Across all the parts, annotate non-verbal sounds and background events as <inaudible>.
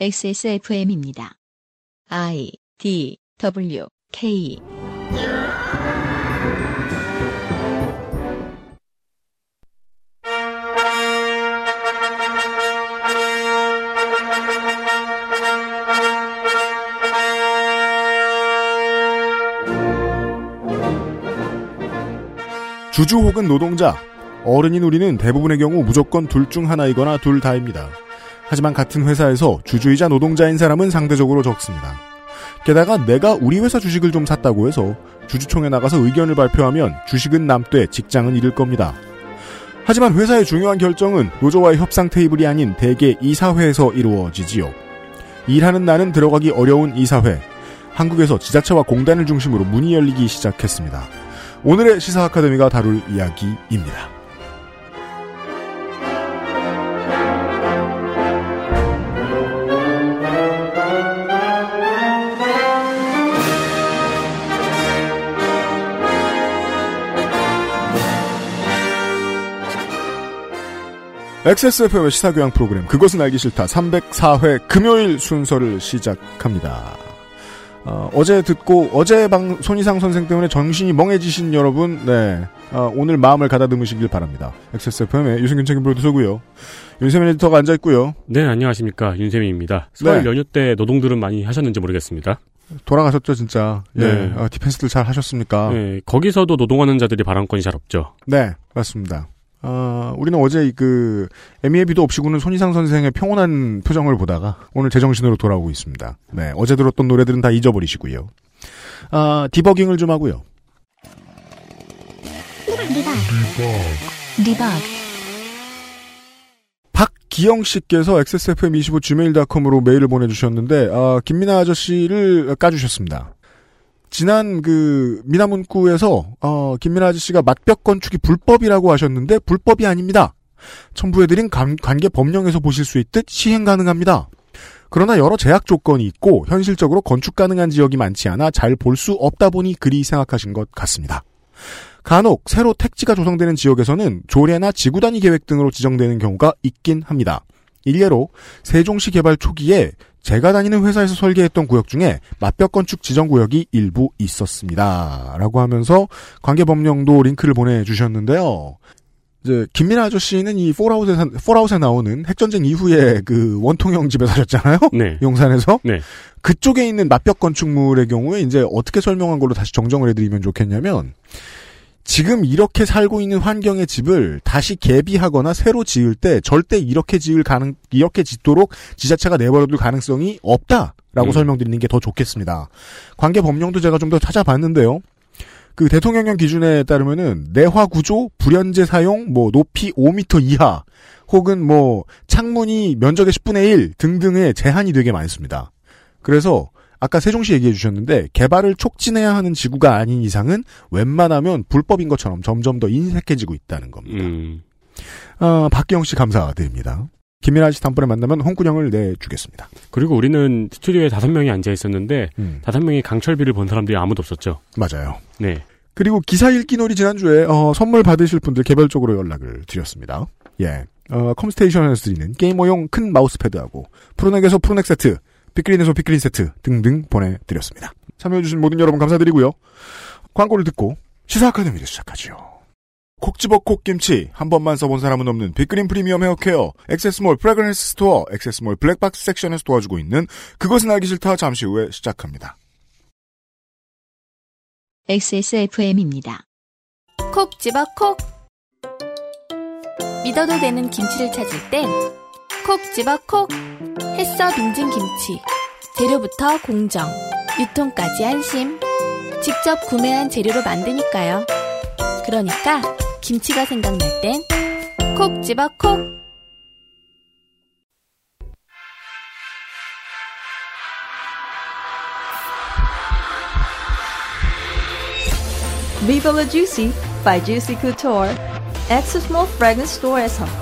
XSFM입니다. I D W K 주주 혹은 노동자, 어른인 우리는 대부분의 경우 무조건 둘 중 하나이거나 둘 다입니다. 하지만 같은 회사에서 주주이자 노동자인 사람은 상대적으로 적습니다. 게다가 내가 우리 회사 주식을 좀 샀다고 해서 주주총회 나가서 의견을 발표하면 주식은 남되 직장은 잃을 겁니다. 하지만 회사의 중요한 결정은 노조와의 협상 테이블이 아닌 대개 이사회에서 이루어지지요. 일하는 나는 들어가기 어려운 이사회. 한국에서 지자체와 공단을 중심으로 문이 열리기 시작했습니다. 오늘의 시사 아카데미가 다룰 이야기입니다. XSFM의 시사교양 프로그램 그것은 알기 싫다 304회 금요일 순서를 시작합니다. 어, 제 듣고 어제 방 손희상 선생 때문에 정신이 멍해지신 여러분, 네 어, 오늘 마음을 가다듬으시길 바랍니다. XSFM의 유승균 책임 프로듀서고요. 윤세민 에디터가 앉아 있고요. 네, 안녕하십니까 윤세민입니다. 설 네. 연휴 때 노동들은 많이 하셨는지 모르겠습니다. 돌아가셨죠 진짜. 예, 네. 어, 디펜스들 잘 하셨습니까? 네, 거기서도 노동하는 자들이 발언권이 잘 없죠. 네, 맞습니다. 어, 우리는 어제 이 그, 애미애비도 없이구는 손희상 선생의 평온한 표정을 보다가 오늘 제정신으로 돌아오고 있습니다. 네, 어제 들었던 노래들은 다 잊어버리시고요. 아, 디버깅을 좀 하고요. 리박 박기영 씨께서 XSFM25 gmail.com으로 메일을 보내주셨는데, 아, 김민아 아저씨를 까주셨습니다. 지난 그, 미나문구에서, 어, 김민아 아저씨가 맞벽 건축이 불법이라고 하셨는데, 불법이 아닙니다. 첨부해드린 관, 관계 법령에서 보실 수 있듯 시행 가능합니다. 그러나 여러 제약 조건이 있고, 현실적으로 건축 가능한 지역이 많지 않아 잘 볼 수 없다 보니 그리 생각하신 것 같습니다. 간혹 새로 택지가 조성되는 지역에서는 조례나 지구 단위 계획 등으로 지정되는 경우가 있긴 합니다. 일례로 세종시 개발 초기에 제가 다니는 회사에서 설계했던 구역 중에 맞벽 건축 지정 구역이 일부 있었습니다. 라고 하면서 관계 법령도 링크를 보내주셨는데요. 이제 김민하 아저씨는 이 Fallout에 사- Fallout에 나오는 핵전쟁 이후에 그 원통형 집에 사셨잖아요. 네. <laughs> 용산에서 네. 그쪽에 있는 맞벽 건축물의 경우에 이제 어떻게 설명한 걸로 다시 정정을 해드리면 좋겠냐면 지금 이렇게 살고 있는 환경의 집을 다시 개비하거나 새로 지을 때 절대 이렇게 지을 가능 이렇게 짓도록 지자체가 내버려둘 가능성이 없다라고 음. 설명드리는 게 더 좋겠습니다. 관계 법령도 제가 좀 더 찾아봤는데요. 그 대통령령 기준에 따르면은 내화 구조, 불연제 사용, 뭐 높이 5m 이하 혹은 뭐 창문이 면적의 10분의 1 등등의 제한이 되게 많습니다. 그래서 아까 세종시 얘기해 주셨는데 개발을 촉진해야 하는 지구가 아닌 이상은 웬만하면 불법인 것처럼 점점 더 인색해지고 있다는 겁니다. 음, 아, 박기영 씨 감사드립니다. 김민아 씨 다음번에 만나면 홍군형을 내주겠습니다. 그리고 우리는 스튜디오에 다섯 명이 앉아 있었는데 음, 다섯 명이 강철비를 본 사람들이 아무도 없었죠. 맞아요. 네. 그리고 기사 읽기 놀이 지난주에 어, 선물 받으실 분들 개별적으로 연락을 드렸습니다. 예. 어, 컴스테이션에서 드리는 게이머용 큰 마우스패드하고 프로넥에서 프로넥 세트, 빅그린에서 빅그린 세트 등등 보내드렸습니다. 참여해주신 모든 여러분 감사드리고요. 광고를 듣고 시사 아카데미를 시작하지요. 콕 집어 콕. 김치 한 번만 써본 사람은 없는 빅그린 프리미엄 hair care XSMALL fragrance store XSMALL 블랙박스 section에서 도와주고 있는 그것은 알기 싫다 잠시 후에 시작합니다. XSFM입니다. 콕 집어 콕 믿어도 되는 김치를 찾을 땐 콕 집어 콕. 햇서 빙진 김치. 재료부터 공정. 유통까지 안심. 직접 구매한 재료로 만드니까요. 그러니까 김치가 생각날 땐 콕 집어 콕. Viva La Juicy by Juicy Couture. Access More Fragrance Store에서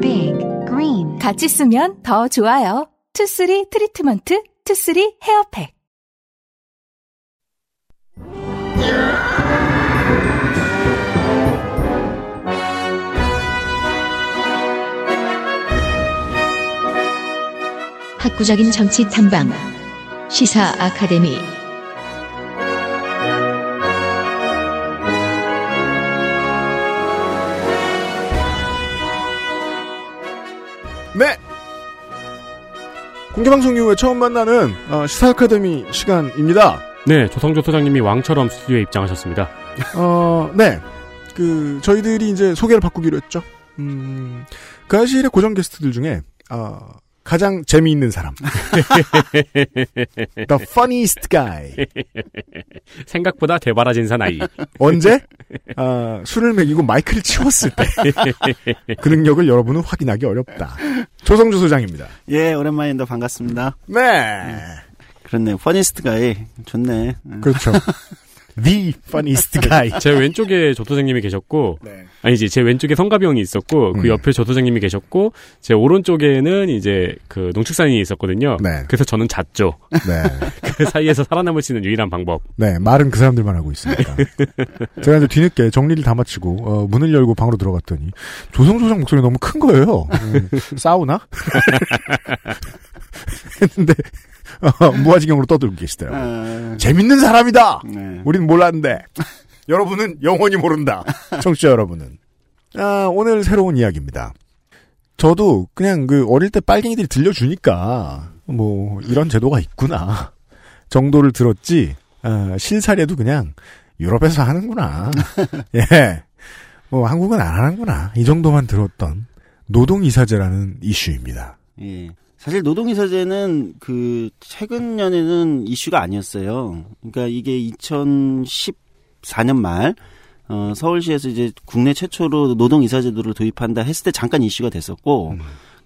Big Green 같이 쓰면 더 좋아요. Two Three 트리트먼트 Two Three hair pack. 학구적인 정치 탐방 시사 아카데미 네. 공개방송 이후에 처음 만나는 어, 시사 아카데미 시간입니다. 네, 조성조 소장님이 왕처럼 스튜디오에 입장하셨습니다. 어, 네. 그 저희들이 이제 소개를 바꾸기로 했죠. 음, 그 아실의 고정 게스트들 중에 어, 가장 재미있는 사람. <laughs> The funniest guy. 생각보다 대바라진 사나이. 언제? 아, 술을 먹이고 마이크를 치웠을 때. 그 능력을 여러분은 확인하기 어렵다. 조성주 소장입니다. 예, 오랜만입니다. 반갑습니다. 네. 그렇네. Funniest guy. 좋네. 음. 그렇죠. <laughs> The funniest guy. 제 왼쪽에 조 소장님이 계셨고, 네. 아니지, 제 왼쪽에 성가비 형이 있었고, 음. 그 옆에 조 소장님이 계셨고, 제 오른쪽에는 이제 그 농축산인이 있었거든요. 네. 그래서 저는 잤죠. 네. <laughs> 그 사이에서 살아남을 수 있는 유일한 방법. 네, 말은 그 사람들만 하고 있습니다. <laughs> 제가 이제 뒤늦게 정리를 다 마치고 어, 문을 열고 방으로 들어갔더니 조성 소장 목소리 너무 큰 거예요. 음, 싸우나? <laughs> 했는데 어, <laughs> 무아지경으로 떠들고 계시더라고요. 아, 재밌는 사람이다. 네. 우린 몰랐는데 <laughs> 여러분은 영원히 모른다. 청취자 여러분은. 아, 오늘 새로운 이야기입니다. 저도 그냥 그 어릴 때 빨갱이들이 들려주니까 뭐 이런 제도가 있구나 정도를 들었지 아, 실사례도 그냥 유럽에서 하는구나. <laughs> 예. 뭐 한국은 안 하는구나. 이 정도만 들었던 노동이사제라는 이슈입니다. 예. 사실 노동이사제는 그 최근 년에는 이슈가 아니었어요. 그러니까 이게 2014년 말 어, 서울시에서 이제 국내 최초로 노동이사제도를 도입한다 했을 때 잠깐 이슈가 됐었고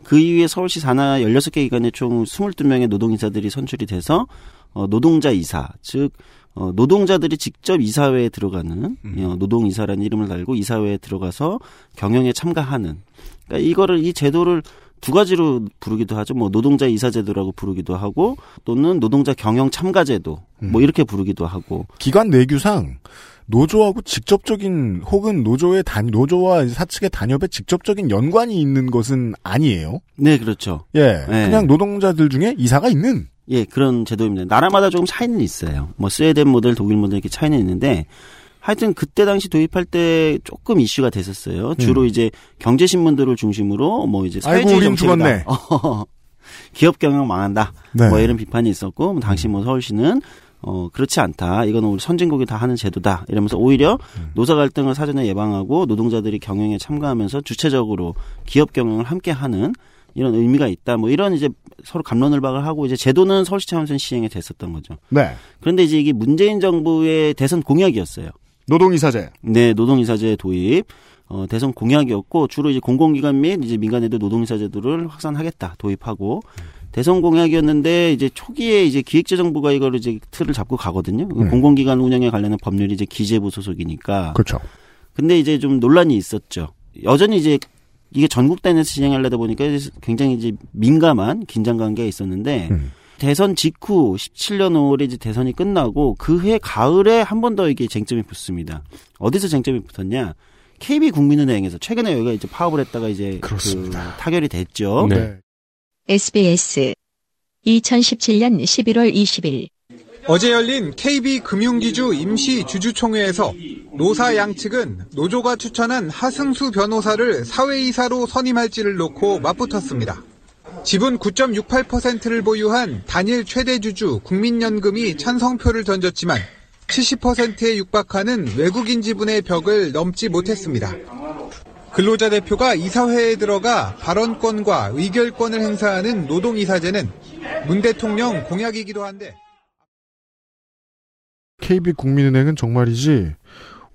그 이후에 서울시 산하 16개 기관에 총 22명의 노동이사들이 선출이 돼서 어, 노동자 이사, 즉 어, 노동자들이 직접 이사회에 들어가는 어, 노동이사라는 이름을 달고 이사회에 들어가서 경영에 참가하는. 그러니까 이거를 이 제도를 두 가지로 부르기도 하죠. 뭐 노동자 이사 제도라고 부르기도 하고 또는 노동자 경영 참가 제도 뭐 이렇게 부르기도 하고 기관 내규상 노조하고 직접적인 혹은 노조의 단 노조와 사측의 단협에 직접적인 연관이 있는 것은 아니에요. 네 그렇죠. 예, 네. 그냥 노동자들 중에 이사가 있는. 예 그런 제도입니다. 나라마다 조금 차이는 있어요. 뭐 스웨덴 모델, 독일 모델 이렇게 차이는 있는데 하여튼 그때 당시 도입할 때 조금 이슈가 됐었어요. 주로 이제 경제 신문들을 중심으로 뭐 이제 음. 사회주의 정책이다. <laughs> 기업 경영 망한다. 네. 뭐 이런 비판이 있었고 뭐 당시 뭐 서울시는 어 그렇지 않다. 이거는 우리 선진국이 다 하는 제도다. 이러면서 오히려 음. 노사 갈등을 사전에 예방하고 노동자들이 경영에 참가하면서 주체적으로 기업 경영을 함께 하는 이런 의미가 있다. 뭐 이런 이제 서로 감론을박을 하고 이제 제도는 서울시 차원에서 시행이 됐었던 거죠. 네, 그런데 이제 이게 문재인 정부의 대선 공약이었어요. 노동이사제. 네, 노동이사제 도입. 어, 대선 공약이었고 주로 이제 공공기관 및 이제 민간에도 노동이사 제도를 확산하겠다 도입하고 대선 공약이었는데 이제 초기에 이제 기획재정부가 이거를 이제 틀을 잡고 가거든요. 음. 공공기관 운영에 관련한 법률이 이제 기재부 소속이니까. 그렇죠. 근데 이제 좀 논란이 있었죠. 여전히 이제 이게 전국 단위에서 진행하려다 보니까 이제 굉장히 이제 민감한 긴장 관계가 있었는데 음. 대선 직후 17년 5월에 이제 대선이 끝나고 그 해 가을에 한 번 더 이게 쟁점이 붙습니다. 어디서 쟁점이 붙었냐? KB 국민은행에서 최근에 여기가 이제 파업을 했다가 이제 그렇습니다. 그 타결이 됐죠. 네. SBS 2017년 11월 20일 어제 열린 KB금융기주 임시 주주총회에서 노사 양측은 노조가 추천한 하승수 변호사를 사회이사로 선임할지를 놓고 맞붙었습니다. 지분 9.68%를 보유한 단일 최대 주주 국민연금이 찬성표를 던졌지만 70%에 육박하는 외국인 지분의 벽을 넘지 못했습니다. 근로자 대표가 이사회에 들어가 발언권과 의결권을 행사하는 노동이사제는 문 대통령 공약이기도 한데 KB 국민은행은 정말이지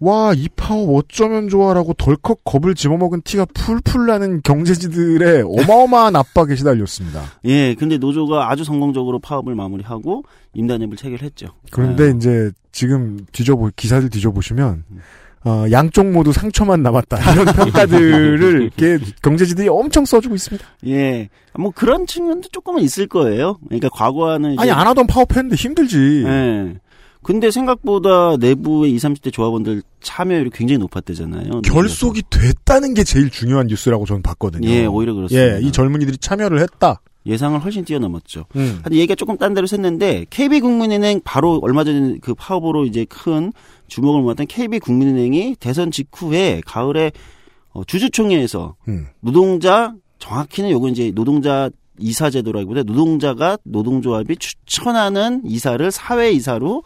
와, 이 파업 어쩌면 좋아라고 덜컥 겁을 집어먹은 티가 풀풀 나는 경제지들의 어마어마한 압박에 시달렸습니다. <laughs> 예, 근데 노조가 아주 성공적으로 파업을 마무리하고 임단협을 체결했죠. 그런데 아, 이제 지금 뒤져보, 기사들 뒤져보시면, 어, 양쪽 모두 상처만 남았다. 이런 <laughs> 평가들을 이렇게 경제지들이 엄청 써주고 있습니다. 예, 뭐 그런 측면도 조금은 있을 거예요. 그러니까 과거와는 아니, 안 하던 파업했는데 힘들지. 예. 근데 생각보다 내부의 20, 30대 조합원들 참여율이 굉장히 높았대잖아요. 결속이 됐다는 게 제일 중요한 뉴스라고 저는 봤거든요. 예, 오히려 그렇습니다. 예, 이 젊은이들이 참여를 했다. 예상을 훨씬 뛰어넘었죠. 음. 하여튼 얘기가 조금 딴 데로 샜는데 KB국민은행 바로 얼마 전에 그 파업으로 이제 큰 주목을 모았던 KB국민은행이 대선 직후에 가을에 어, 주주총회에서 음. 노동자 정확히는 요건 이제 노동자 이사 제도라기보다 노동자가 노동조합이 추천하는 이사를 사회 이사로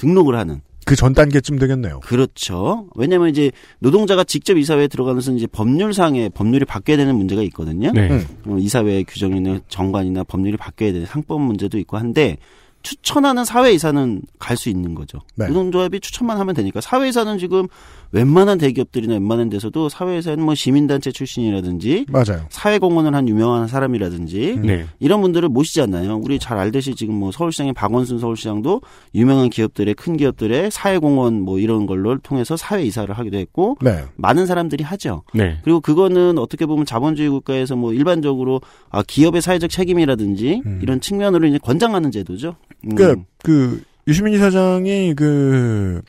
등록을 하는 그 전 단계쯤 되겠네요. 그렇죠. 왜냐면 이제 노동자가 직접 이사회에 들어가면서 이제 법률상의 법률이 바뀌어야 되는 문제가 있거든요. 네. 음. 어, 이사회 규정이나 정관이나 법률이 바뀌어야 되는 상법 문제도 있고 한데 추천하는 사회이사는 갈 수 있는 거죠. 네. 노동조합이 추천만 하면 되니까 사회이사는 지금 웬만한 대기업들이나 웬만한 데서도 사회이사는 뭐 시민단체 출신이라든지 맞아요. 사회공헌을 한 유명한 사람이라든지 네. 이런 분들을 모시잖아요. 우리 잘 알듯이 지금 뭐 서울시장의 박원순 서울시장도 유명한 기업들의 큰 기업들의 사회공헌 뭐 이런 걸로 통해서 사회이사를 하기도 했고 네. 많은 사람들이 하죠. 네. 그리고 그거는 어떻게 보면 자본주의 국가에서 뭐 일반적으로 아 기업의 사회적 책임이라든지 음. 이런 측면으로 이제 권장하는 제도죠. 음. 그, 그, 유시민 이사장이 그,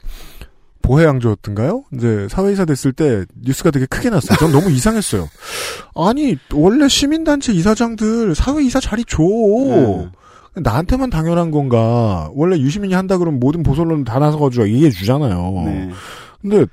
보혜양조였던가요? 이제 사회이사 됐을 때 뉴스가 되게 크게 났어요. 전 너무 이상했어요. <laughs> 아니, 원래 시민단체 이사장들 사회이사 자리 줘. 네. 나한테만 당연한 건가. 원래 유시민이 한다 그러면 모든 보솔론 다 나서가지고 얘기해 주잖아요. 네. 근데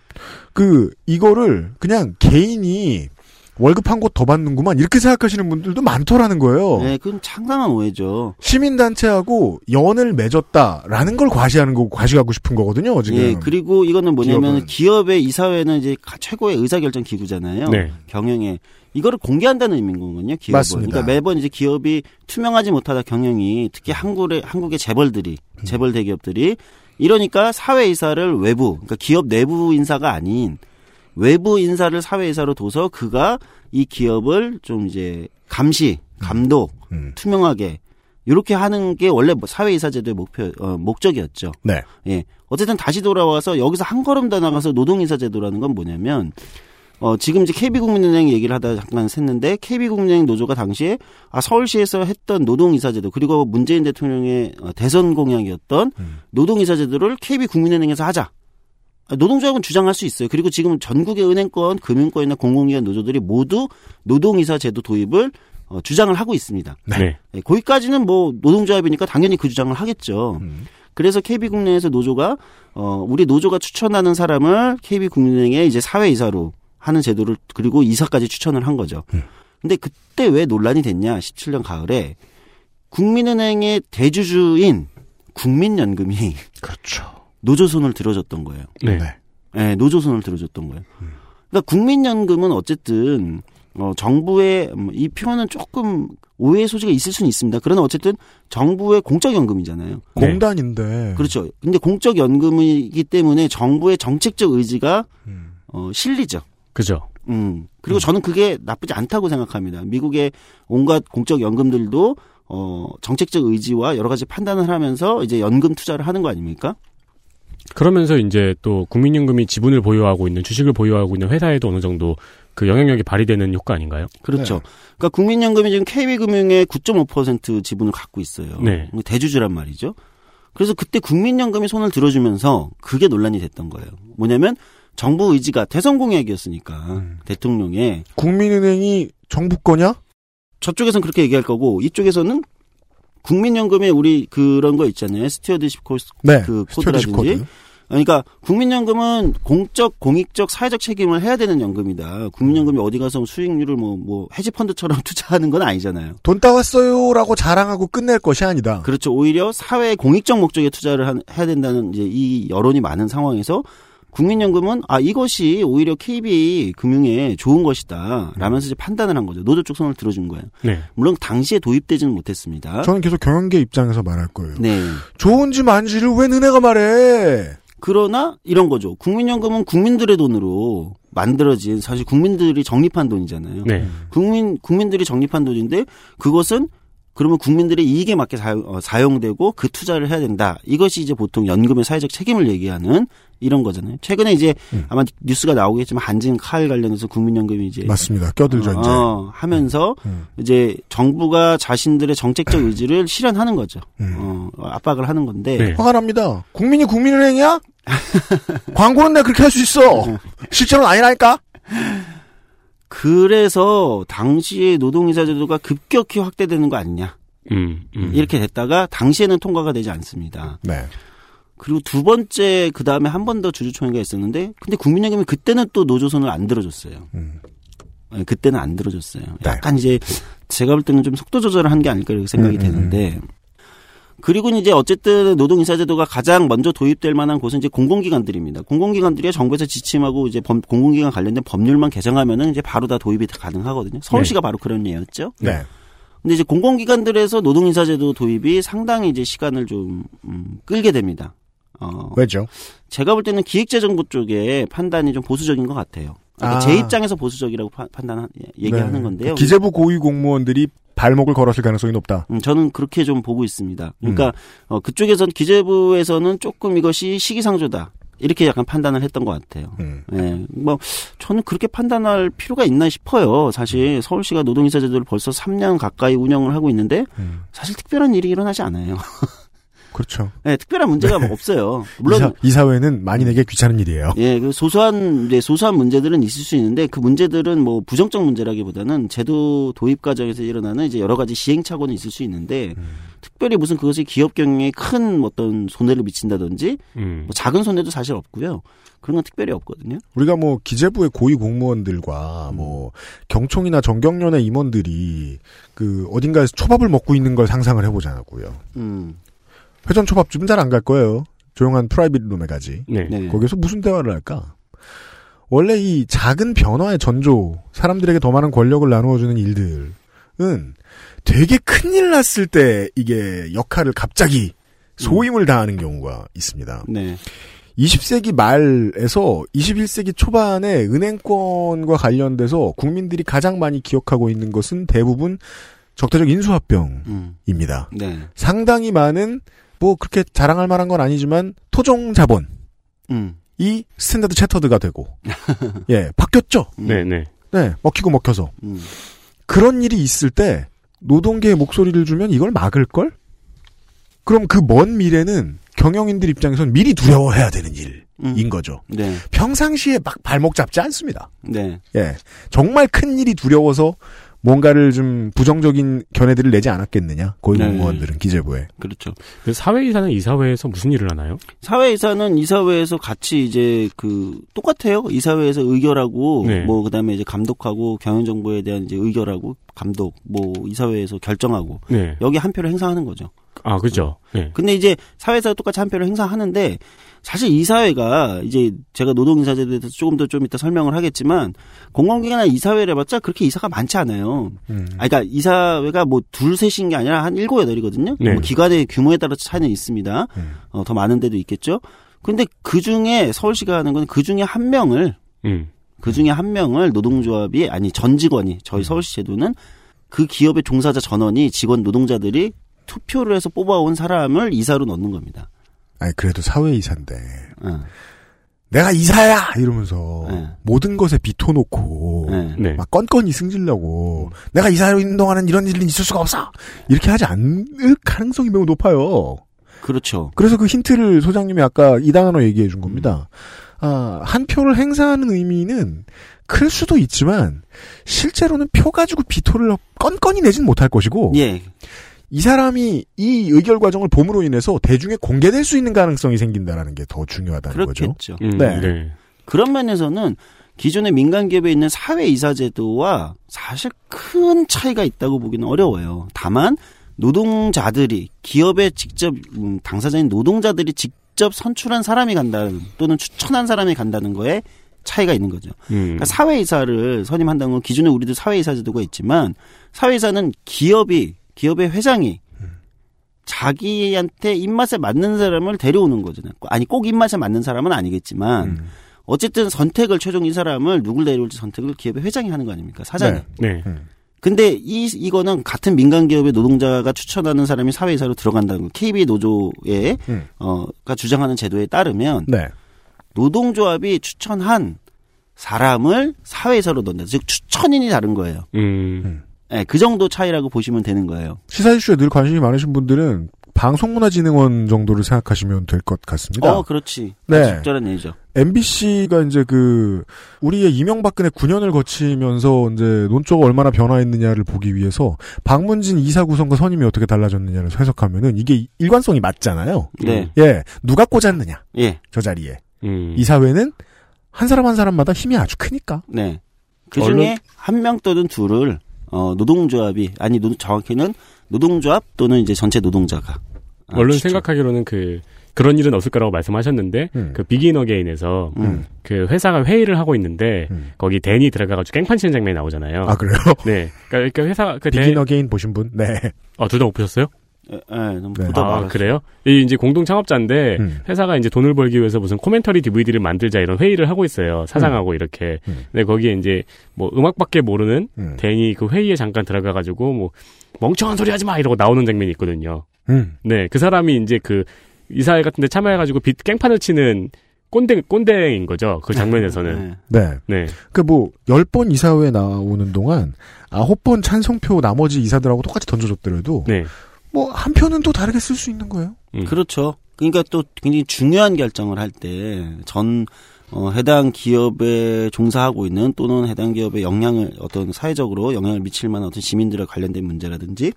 그 이거를 그냥 개인이 월급 한 곳 더 받는구만 이렇게 생각하시는 분들도 많더라는 거예요. 네, 그건 상당한 오해죠. 시민단체하고 연을 맺었다라는 걸 과시하는 거고 과시하고 싶은 거거든요. 지금. 예, 그리고 이거는 뭐냐면 기업은. 기업의 이사회는 이제 가- 최고의 의사결정 기구잖아요. 네. 경영에 이거를 공개한다는 의미인 거거든요. 기업은. 맞습니다. 그러니까 매번 이제 기업이 투명하지 못하다 경영이 특히 한국의 한국의 재벌들이 음. 재벌 대기업들이 이러니까 사회 이사를 외부 그러니까 기업 내부 인사가 아닌 외부 인사를 사회 이사로 둬서 그가 이 기업을 좀 이제 감시, 감독, 음. 투명하게 이렇게 하는 게 원래 뭐 사회이사 제도의 목표 어, 목적이었죠. 네. 예. 어쨌든 다시 돌아와서 여기서 한 걸음 더 나가서 노동이사 제도라는 건 뭐냐면 어 지금 이제 KB국민은행 얘기를 하다 잠깐 샜는데 KB국민은행 노조가 당시에 아 서울시에서 했던 노동이사 제도 그리고 문재인 대통령의 어, 대선 공약이었던 음. 노동이사 제도를 KB국민은행에서 하자. 아, 노동조합은 주장할 수 있어요. 그리고 지금 전국의 은행권, 금융권이나 공공기관 노조들이 모두 노동이사 제도 도입을 어, 주장을 하고 있습니다. 네. 예, 거기까지는 뭐 노동조합이니까 당연히 그 주장을 하겠죠. 음. 그래서 KB국민은행에서 노조가 어 우리 노조가 추천하는 사람을 KB국민은행에 이제 사회 이사로 하는 제도를 그리고 이사까지 추천을 한 거죠. 음. 근데 그때 왜 논란이 됐냐? 17년 가을에 국민은행의 대주주인 국민연금이 그렇죠. 노조 손을 들어줬던 거예요. 네. 네. 예, 노조 손을 들어줬던 거예요. 그러니까 국민연금은 어쨌든 어 정부의 음, 이 표현은 조금 오해의 소지가 있을 수는 있습니다. 그러나 어쨌든 정부의 공적연금이잖아요. 네. 공단인데. 그렇죠. 근데 공적연금이기 때문에 정부의 정책적 의지가 음. 어, 실리죠. 그죠. 음. 그리고 저는 그게 나쁘지 않다고 생각합니다. 미국의 온갖 공적 연금들도 어, 정책적 의지와 여러 가지 판단을 하면서 이제 연금 투자를 하는 거 아닙니까? 그러면서 이제 또 국민연금이 지분을 보유하고 있는 주식을 보유하고 있는 회사에도 어느 정도 그 영향력이 발휘되는 효과 아닌가요? 그렇죠. 네. 그러니까 국민연금이 지금 KB금융의 9.5% 지분을 갖고 있어요. 네. 대주주란 말이죠. 그래서 그때 국민연금이 손을 들어주면서 그게 논란이 됐던 거예요. 뭐냐면 정부 의지가 대선 공약이었으니까 음. 대통령의 국민은행이 정부 거냐? 저쪽에서는 그렇게 얘기할 거고 이쪽에서는 국민연금에 우리 그런 거 있잖아요. stewardship 코스 네. 그 코드라든지. 코드. 그러니까 국민연금은 공적 공익적 사회적 책임을 해야 되는 연금이다. 국민연금이 어디 가서 수익률을 뭐뭐 헤지펀드처럼 <laughs> 투자하는 건 아니잖아요. 돈 따왔어요라고 자랑하고 끝낼 것이 아니다. 그렇죠. 오히려 사회 공익적 목적에 투자를 한- 해야 된다는 이제 이 여론이 많은 상황에서 국민연금은 아 이것이 오히려 KB 금융에 좋은 것이다. 라면서 이제 판단을 한 거죠. 노조 쪽 손을 들어준 거예요. 네. 물론 당시에 도입되지는 못했습니다. 저는 계속 경영계 입장에서 말할 거예요. 네. 좋은지 만지를 왜 너네가 말해? 그러나 이런 거죠. 국민연금은 국민들의 돈으로 만들어진 사실 국민들이 적립한 돈이잖아요. 네. 국민 국민들이 적립한 돈인데 그것은 그러면 국민들의 이익에 맞게 사용, 어, 사용 되고 그 투자를 해야 된다. 이것이 이제 보통 연금의 사회적 책임을 얘기하는 이런 거잖아요. 최근에 이제 음. 아마 뉴스가 나오겠지만 한진 칼 관련해서 국민연금이 이제 맞습니다. 껴들죠 이제. 어, 하면서 음. 이제 정부가 자신들의 정책적 <clears throat> 의지를 실현하는 거죠. 음. 어, 압박을 하는 건데 네. 화가 납니다. 국민이 국민은행이야? <laughs> 광고는 내가 그렇게 할 수 있어. <laughs> 실제로는 아니라니까. 그래서 당시에 노동이사 제도가 급격히 확대되는 거 아니냐. 음, 음. 이렇게 됐다가 당시에는 통과가 되지 않습니다. 네. 그리고 두 번째 그 다음에 한 번 더 주주총회가 있었는데 근데 국민연금이 그때는 또 노조선을 안 들어줬어요. 음. 네, 그때는 안 들어줬어요. 네. 약간 이제 제가 볼 때는 좀 속도 조절을 한 게 아닐까 이렇게 생각이 음, 음, 되는데 그리고 이제 어쨌든 노동인사제도가 가장 먼저 도입될 만한 곳은 이제 공공기관들입니다. 공공기관들이 정부에서 지침하고 이제 법- 공공기관 관련된 법률만 개정하면은 이제 바로 다 도입이 다 가능하거든요. 서울시가 바로 그런 예였죠. 네. 근데 이제 공공기관들에서 노동인사제도 도입이 상당히 이제 시간을 좀 음, 끌게 됩니다. 어, 왜죠? 제가 볼 때는 기획재정부 쪽의 판단이 좀 보수적인 것 같아요. 그러니까 아. 제 입장에서 보수적이라고 파- 판단 얘기하는 네. 건데요. 기재부 고위 공무원들이 발목을 걸었을 가능성이 높다. 음, 저는 그렇게 좀 보고 있습니다. 그러니까 음. 어, 그쪽에선 기재부에서는 조금 이것이 시기상조다 이렇게 약간 판단을 했던 것 같아요. 음. 예, 뭐 저는 그렇게 판단할 필요가 있나 싶어요. 사실 서울시가 노동인사 제도를 벌써 3년 가까이 운영을 하고 있는데 음. 사실 특별한 일이 일어나지 않아요. <laughs> 그렇죠. 예, 특별한 문제가 뭐 없어요. 물론 이 사, 이 사회는 만인에게 귀찮은 일이에요. 예, 그 소소한 이제 소소한 문제들은 있을 수 있는데 그 문제들은 뭐 부정적 문제라기보다는 제도 도입 과정에서 일어나는 이제 여러 가지 시행착오는 있을 수 있는데 음. 특별히 무슨 그것이 기업 경영에 큰 어떤 손해를 미친다든지 음. 뭐 작은 손해도 사실 없고요. 그런 건 특별히 없거든요. 우리가 뭐 기재부의 고위 공무원들과 뭐 경총이나 정경련의 임원들이 그 어딘가에서 초밥을 먹고 있는 걸 상상을 해보자고요. 음, 회전 초밥집은 잘 안 갈 거예요. 조용한 프라이빗 룸에 가지. 네. 네. 거기서 무슨 대화를 할까? 원래 이 작은 변화의 전조, 사람들에게 더 많은 권력을 나누어주는 일들은 되게 큰일 났을 때 이게 역할을 갑자기 소임을 다하는 경우가 있습니다. 네. 20세기 말에서 21세기 초반에 은행권과 관련돼서 국민들이 가장 많이 기억하고 있는 것은 대부분 적대적 인수합병입니다. 음, 네. 상당히 많은 뭐 그렇게 자랑할 만한 건 아니지만 토종 자본이 음, 스탠다드 채터드가 되고 <laughs> 예 바뀌었죠. 음, 네, 네. 네 먹히고 먹혀서 음, 그런 일이 있을 때 노동계의 목소리를 주면 이걸 막을 걸? 그럼 그 먼 미래는 경영인들 입장에선 미리 두려워해야 되는 일인 음, 거죠. 네. 평상시에 막 발목 잡지 않습니다. 네. 예. 정말 큰 일이 두려워서 뭔가를 좀 부정적인 견해들을 내지 않았겠느냐. 고위 네. 공무원들은 기재부에. 그렇죠. 그 사회이사는 이사회에서 무슨 일을 하나요? 사회이사는 이사회에서 같이 이제 그 똑같아요. 이사회에서 의결하고 네. 뭐 그다음에 이제 감독하고 경영 정보에 대한 이제 의결하고 감독 뭐 이사회에서 결정하고 네. 여기 한 표를 행사하는 거죠. 아, 그죠. 네. 근데 이제 사회에서 똑같이 한 표를 행사하는데 사실 이사회가 이제 제가 노동이사제에 대해서 조금 더 좀 이따 설명을 하겠지만 공공기관이나 이사회를 해봤자 그렇게 이사가 많지 않아요. 음. 아, 그러니까 이사회가 뭐 둘, 셋인 게 아니라 한 일곱, 여덟이거든요. 네. 뭐 기관의 규모에 따라 차이는 있습니다. 음. 어, 더 많은 데도 있겠죠. 근데 그 중에 서울시가 하는 건 그 중에 한 명을 음. 그 중에 한 명을 노동조합이 아니 전 직원이 저희 서울시 제도는 그 기업의 종사자 전원이 직원 노동자들이 투표를 해서 뽑아온 사람을 이사로 넣는 겁니다. 아니 그래도 사회이사인데 어, 내가 이사야 이러면서 네. 모든 것에 비토놓고 네. 네. 막 건건이 승질내고 내가 이사로 있는 동안은 이런 일은 있을 수가 없어 이렇게 하지 않을 가능성이 매우 높아요. 그렇죠. 그래서 그 힌트를 소장님이 아까 이 단어 얘기해 준 겁니다. 아, 한 표를 행사하는 의미는 클 수도 있지만 실제로는 표 가지고 비토를 건건이 내진 못할 것이고 예, 이 사람이 이 의결 과정을 봄으로 인해서 대중에 공개될 수 있는 가능성이 생긴다라는 게 더 중요하다는 거죠. 그렇겠죠. 음, 네. 네. 그런 면에서는 기존의 민간 기업에 있는 사회 이사 제도와 사실 큰 차이가 있다고 보기는 어려워요. 다만 노동자들이 기업에 직접 음, 당사자인 노동자들이 직접 선출한 사람이 간다는 또는 추천한 사람이 간다는 거에 차이가 있는 거죠. 음. 그러니까 사회이사를 선임한다는 건 기존에 우리도 사회이사 제도가 있지만 사회이사는 기업이 기업의 회장이 자기한테 입맛에 맞는 사람을 데려오는 거잖아요. 아니 꼭 입맛에 맞는 사람은 아니겠지만 음. 어쨌든 선택을 최종 이 사람을 누굴 데려올지 선택을 기업의 회장이 하는 거 아닙니까? 사장이. 네. 네. 근데 이 이거는 같은 민간 기업의 노동자가 추천하는 사람이 사회이사로 들어간다는 거. KB 노조에 음. 어가 주장하는 제도에 따르면 네. 노동조합이 추천한 사람을 사회이사로 넣는다. 즉 추천인이 다른 거예요. 음. 예, 그 정도 차이라고 보시면 되는 거예요. 시사 이슈에 늘 관심이 많으신 분들은 방송문화진흥원 정도를 생각하시면 될 것 같습니다. 어, 그렇지. 네. 적절한 예죠. MBC가 이제 그 우리의 이명박근혜 9년을 거치면서 이제 논조가 얼마나 변화했느냐를 보기 위해서 박문진 이사 구성과 선임이 어떻게 달라졌느냐를 해석하면은 이게 일관성이 맞잖아요. 네. 예, 누가 꽂았느냐 예. 저 자리에 음. 이 사회는 한 사람 한 사람마다 힘이 아주 크니까. 네. 그 중에 한 명 또는 둘을 어 노동조합이 아니 노, 정확히는 노동조합 또는 이제 전체 노동자가 아, 얼른 추천. 생각하기로는 그 그런 일은 없을 거라고 말씀하셨는데 음. 그 Begin Again에서 음. 그 회사가 회의를 하고 있는데 음. 거기 댄이 들어가가지고 깽판 치는 장면이 나오잖아요. 아 그래요? 네. 그러니까, 그러니까 회사가 그 Begin 댄, Again 보신 분? 네. 아, 둘 다 못 보셨어요? 예, 예, 너무 네. 아. 그래요? 이 이제 공동 창업자인데 음. 회사가 이제 돈을 벌기 위해서 무슨 commentary DVD를 만들자 이런 회의를 하고 있어요. 사장하고 이렇게. 음. 근데 거기에 이제 뭐 음악밖에 모르는 음. 댄이 그 회의에 잠깐 들어가 가지고 뭐 멍청한 소리 하지 마 이러고 나오는 장면이 있거든요. 음. 네, 그 사람이 이제 그 이사회 같은 데 참여해 가지고 빚 깽판을 치는 꼰대 꼰대인 거죠. 그 장면에서는. 네. 네. 네, 그 뭐, 열 번 이사회 나오는 동안, 아홉 번 찬성표 나머지 이사들하고 똑같이 던져줬더라도, 네, 뭐, 한 표는 또 다르게 쓸 수 있는 거예요. 음. 그렇죠. 그러니까 또 굉장히 중요한 결정을 할 때전 어, 해당 기업에 종사하고 있는 또는 해당 기업에 영향을 어떤 사회적으로 영향을 미칠 만한 어떤 시민들과 관련된 문제라든지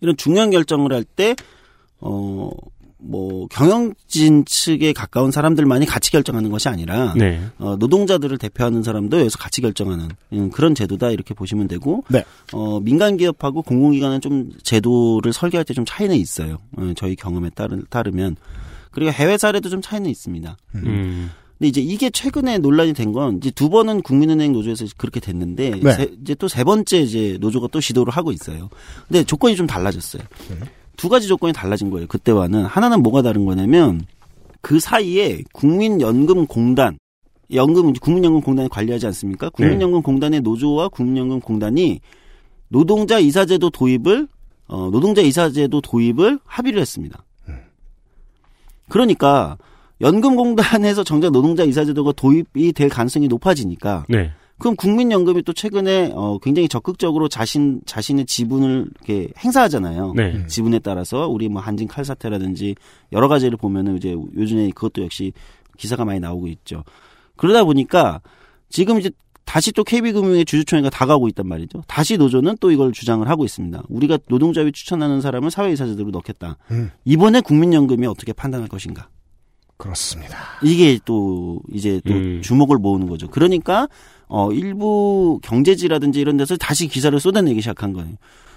이런 중요한 결정을 할 때 어, 뭐 경영진 측에 가까운 사람들만이 같이 결정하는 것이 아니라 네, 어, 노동자들을 대표하는 사람도 여기서 같이 결정하는 음, 그런 제도다 이렇게 보시면 되고 네. 어, 민간 기업하고 공공기관은 좀 제도를 설계할 때 좀 차이는 있어요. 어, 저희 경험에 따르, 따르면 그리고 해외 사례도 좀 차이는 있습니다. 음, 근데 이제 이게 최근에 논란이 된 건 이제 두 번은 국민은행 노조에서 그렇게 됐는데 네. 세- 이제 또 세 번째 이제 노조가 또 시도를 하고 있어요. 근데 조건이 좀 달라졌어요. 두 가지 조건이 달라진 거예요. 그때와는 하나는 뭐가 다른 거냐면 그 사이에 국민연금공단 연금 국민연금공단이 관리하지 않습니까? 국민연금공단의 노조와 국민연금공단이 노동자 이사제도 도입을 어, 노동자 이사제도 도입을 합의를 했습니다. 그러니까 연금공단에서 정작 노동자 이사제도가 도입이 될 가능성이 높아지니까 네, 그럼 국민연금이 또 최근에 어, 굉장히 적극적으로 자신 자신의 지분을 이렇게 행사하잖아요. 네, 지분에 따라서 우리 뭐 한진 칼 사태라든지 여러 가지를 보면은 이제 요즘에 그것도 역시 기사가 많이 나오고 있죠. 그러다 보니까 지금 이제 다시 또 KB금융의 주주총회가 다가오고 있단 말이죠. 다시 노조는 또 이걸 주장을 하고 있습니다. 우리가 노동자위 추천하는 사람을 사회이사제도로 넣겠다. 음. 이번에 국민연금이 어떻게 판단할 것인가? 그렇습니다. 이게 또 이제 또 음. 주목을 모으는 거죠. 그러니까 어 일부 경제지라든지 이런 데서 다시 기사를 쏟아내기 시작한 거예요.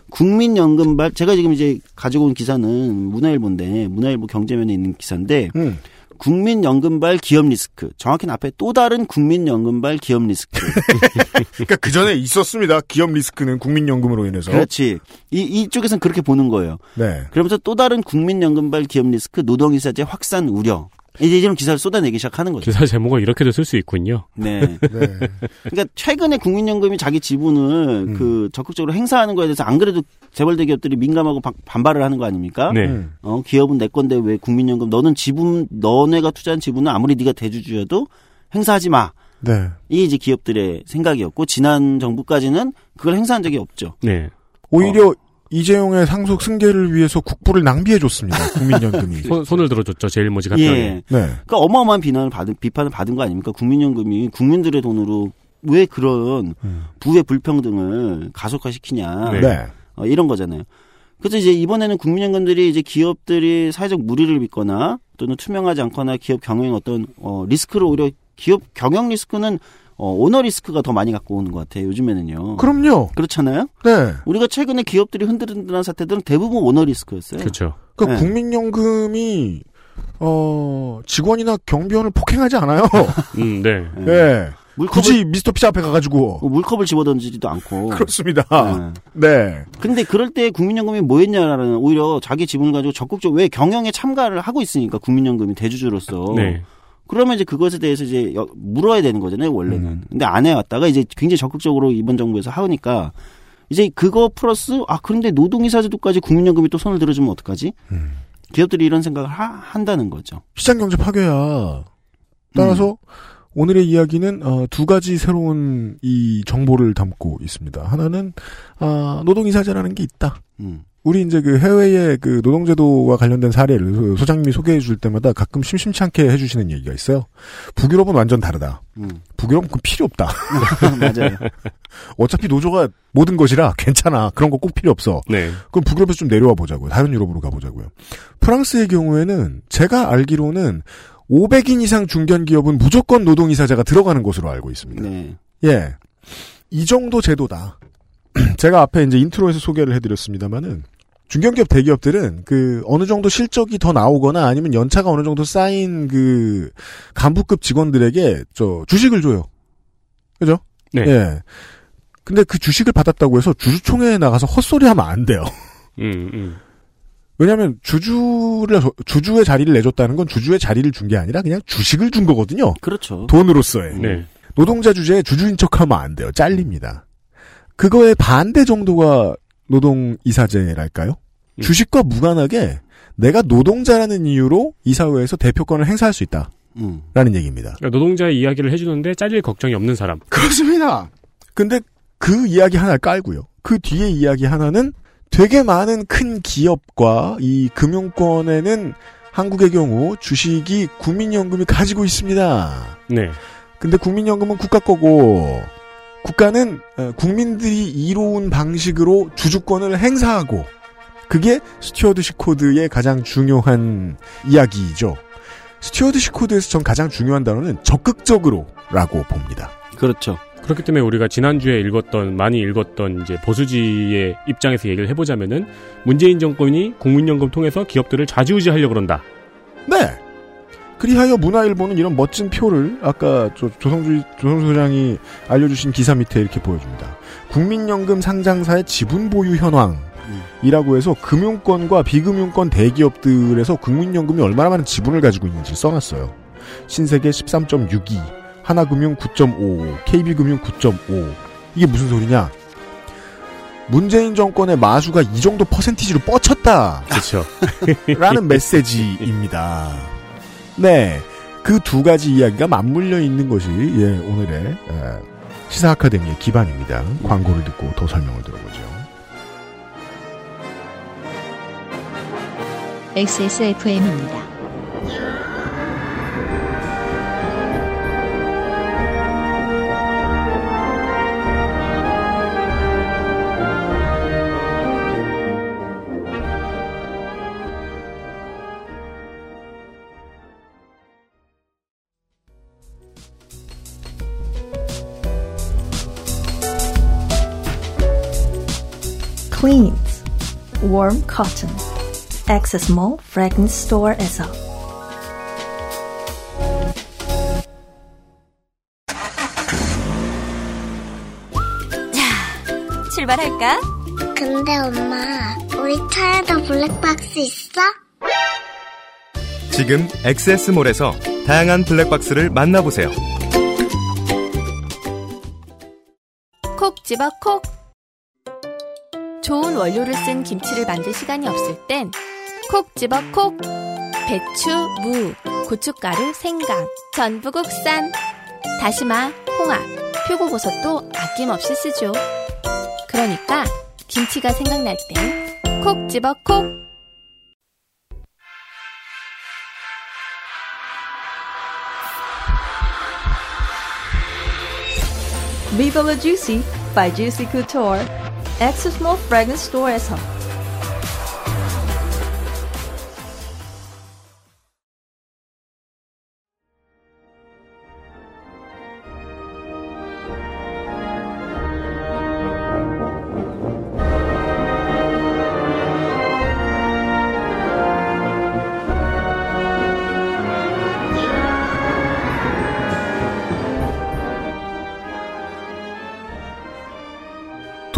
국민연금발 제가 지금 이제 가지고 온 기사는 문화일보인데 문화일보 경제면에 있는 기사인데 음. 국민연금발 기업 리스크 정확히는 앞에 또 다른 국민연금발 기업 리스크 <laughs> 그러니까 그 전에 있었습니다. 기업 리스크는 국민연금으로 인해서. 그렇지 이 이쪽에서는 그렇게 보는 거예요. 네. 그러면서 또 다른 국민연금발 기업 리스크 노동이사제 확산 우려 이제 이런 기사를 쏟아내기 시작하는 거죠. 기사 제목을 이렇게도 쓸 수 있군요. 네. <laughs> 네. 그러니까 최근에 국민연금이 자기 지분을 음. 그 적극적으로 행사하는 거에 대해서 안 그래도 재벌 대기업들이 민감하고 바- 반발을 하는 거 아닙니까? 네, 음. 어, 기업은 내 건데 왜 국민연금 너는 지분 너네가 투자한 지분은 아무리 네가 대주주여도 행사하지 마. 네. 이게 이제 기업들의 생각이었고 지난 정부까지는 그걸 행사한 적이 없죠. 네. 오히려 이재용의 상속 승계를 위해서 국부를 낭비해줬습니다. <laughs> 국민연금이. 손, 손을 들어줬죠. 제일 모직 예. 합병에. 네. 그러니까 어마어마한 비난을 받은 비판을 받은 거 아닙니까? 국민연금이 국민들의 돈으로 왜 그런 음. 부의 불평등을 가속화시키냐. 네. 네. 어, 이런 거잖아요. 그래서 이제 이번에는 국민연금들이 이제 기업들이 사회적 무리를 빚거나 또는 투명하지 않거나 기업 경영 어떤 어, 리스크를 오히려 기업 경영 리스크는 어, 오너 리스크가 더 많이 갖고 오는 것 같아요. 요즘에는요. 그럼요. 그렇잖아요. 네. 우리가 최근에 기업들이 흔들흔들한 사태들은 대부분 오너 리스크였어요. 그렇죠. 그러니까 네. 국민연금이 어 직원이나 경비원을 폭행하지 않아요. <laughs> 음, 네. 예. 예. 물컵을 굳이 미스터 피자 앞에 가가지고 뭐 물컵을 집어던지지도 않고. <laughs> 그렇습니다. 네. 네. 근데 그럴 때 국민연금이 뭐 했냐라는 오히려 자기 지분 가지고 적극적으로 왜 경영에 참가를 하고 있으니까 국민연금이 대주주로서 네. 그러면 이제 그것에 대해서 이제 여- 물어야 되는 거잖아요 원래는. 음. 근데 안 해왔다가 이제 굉장히 적극적으로 이번 정부에서 하니까 이제 그거 플러스 아 그런데 노동이사제도까지 국민연금이 또 손을 들어주면 어떡하지? 음. 기업들이 이런 생각을 하- 한다는 거죠. 시장 경제 파괴야. 따라서 오늘의 이야기는 어, 두 가지 새로운 이 정보를 담고 있습니다. 하나는 아, 노동이사제라는 게 있다. 음. 우리 이제 그 해외의 그 노동제도와 관련된 사례를 소- 소장님이 소개해 줄 때마다 가끔 심심치 않게 해주시는 얘기가 있어요. 북유럽은 완전 다르다. 음. 북유럽은 그 필요 없다. <laughs> 맞아요. <laughs> 어차피 노조가 모든 것이라 괜찮아. 그런 거 꼭 필요 없어. 네. 그럼 북유럽에서 좀 내려와 보자고요. 다른 유럽으로 가보자고요. 프랑스의 경우에는 제가 알기로는 500인 이상 중견 기업은 무조건 노동이사제가 들어가는 것으로 알고 있습니다. 네. 예. 이 정도 제도다. <clears throat> 제가 앞에 이제 intro에서 소개를 해드렸습니다만은 중견기업 대기업들은 그 어느 정도 실적이 더 나오거나 아니면 연차가 어느 정도 쌓인 그 간부급 직원들에게 저 주식을 줘요. 그죠? 네. 예. 근데 그 주식을 받았다고 해서 주주총회에 나가서 헛소리 하면 안 돼요. 음, 음. 왜냐하면 주주를 주주의 자리를 내줬다는 건 주주의 자리를 준 게 아니라 그냥 주식을 준 거거든요. 그렇죠. 돈으로서의. 네. 노동자 주제에 주주인 척하면 안 돼요. 잘립니다. 그거의 반대 정도가 노동 이사제랄까요? 음. 주식과 무관하게 내가 노동자라는 이유로 이사회에서 대표권을 행사할 수 있다라는 음. 얘기입니다. 그러니까 노동자의 이야기를 해주는데 잘릴 걱정이 없는 사람. 그렇습니다. 근데 그 이야기 하나를 깔고요. 그 뒤에 이야기 하나는 되게 많은 큰 기업과 이 금융권에는 한국의 경우 주식이 국민연금이 가지고 있습니다. 네. 근데 국민연금은 국가 거고 국가는 어, 국민들이 이로운 방식으로 주주권을 행사하고 그게 stewardship code의 가장 중요한 이야기이죠. stewardship code에서 전 가장 중요한 단어는 적극적으로라고 봅니다. 그렇죠. 그렇기 때문에 우리가 지난주에 읽었던, 많이 읽었던 이제 보수지의 입장에서 얘기를 해보자면은 문재인 정권이 국민연금 통해서 기업들을 좌지우지하려고 그런다. 네. 그리하여 문화일보는 이런 멋진 표를 아까 조, 조성주 조성주 소장이 알려주신 기사 밑에 이렇게 보여줍니다. 국민연금 상장사의 지분 보유 현황 이라고 해서 금융권과 비금융권 대기업들에서 국민연금이 얼마나 많은 지분을 가지고 있는지 써놨어요. 신세계 13.62, 하나금융 9.5, KB금융 9.5. 이게 무슨 소리냐? 문재인 정권의 마수가 이 정도 퍼센티지로 뻗쳤다. 그렇죠. <laughs> 라는 메시지입니다. 네. 그 두 가지 이야기가 맞물려 있는 것이, 예, 오늘의, 에, 시사 아카데미의 기반입니다. 광고를 듣고 더 설명을 들어보죠. XSFM입니다. Cleans. Warm cotton. Access Mall Fragrance Store에서. 출발할까? 근데 엄마, 우리 차에도 블랙박스 있어? 지금 엑세스몰에서 다양한 블랙박스를 만나보세요. 콕 집어 콕. 좋은 원료를 쓴 김치를 만들 시간이 없을 땐 콕 집어 콕. 배추, 무, 고춧가루, 생강, 전부 국산. 다시마, 홍합, 표고버섯도 아낌없이 쓰죠. 그러니까 김치가 생각날 땐 콕 집어 콕. Viva La Juicy by Juicy Couture. Access Mall Fragrance Store에서.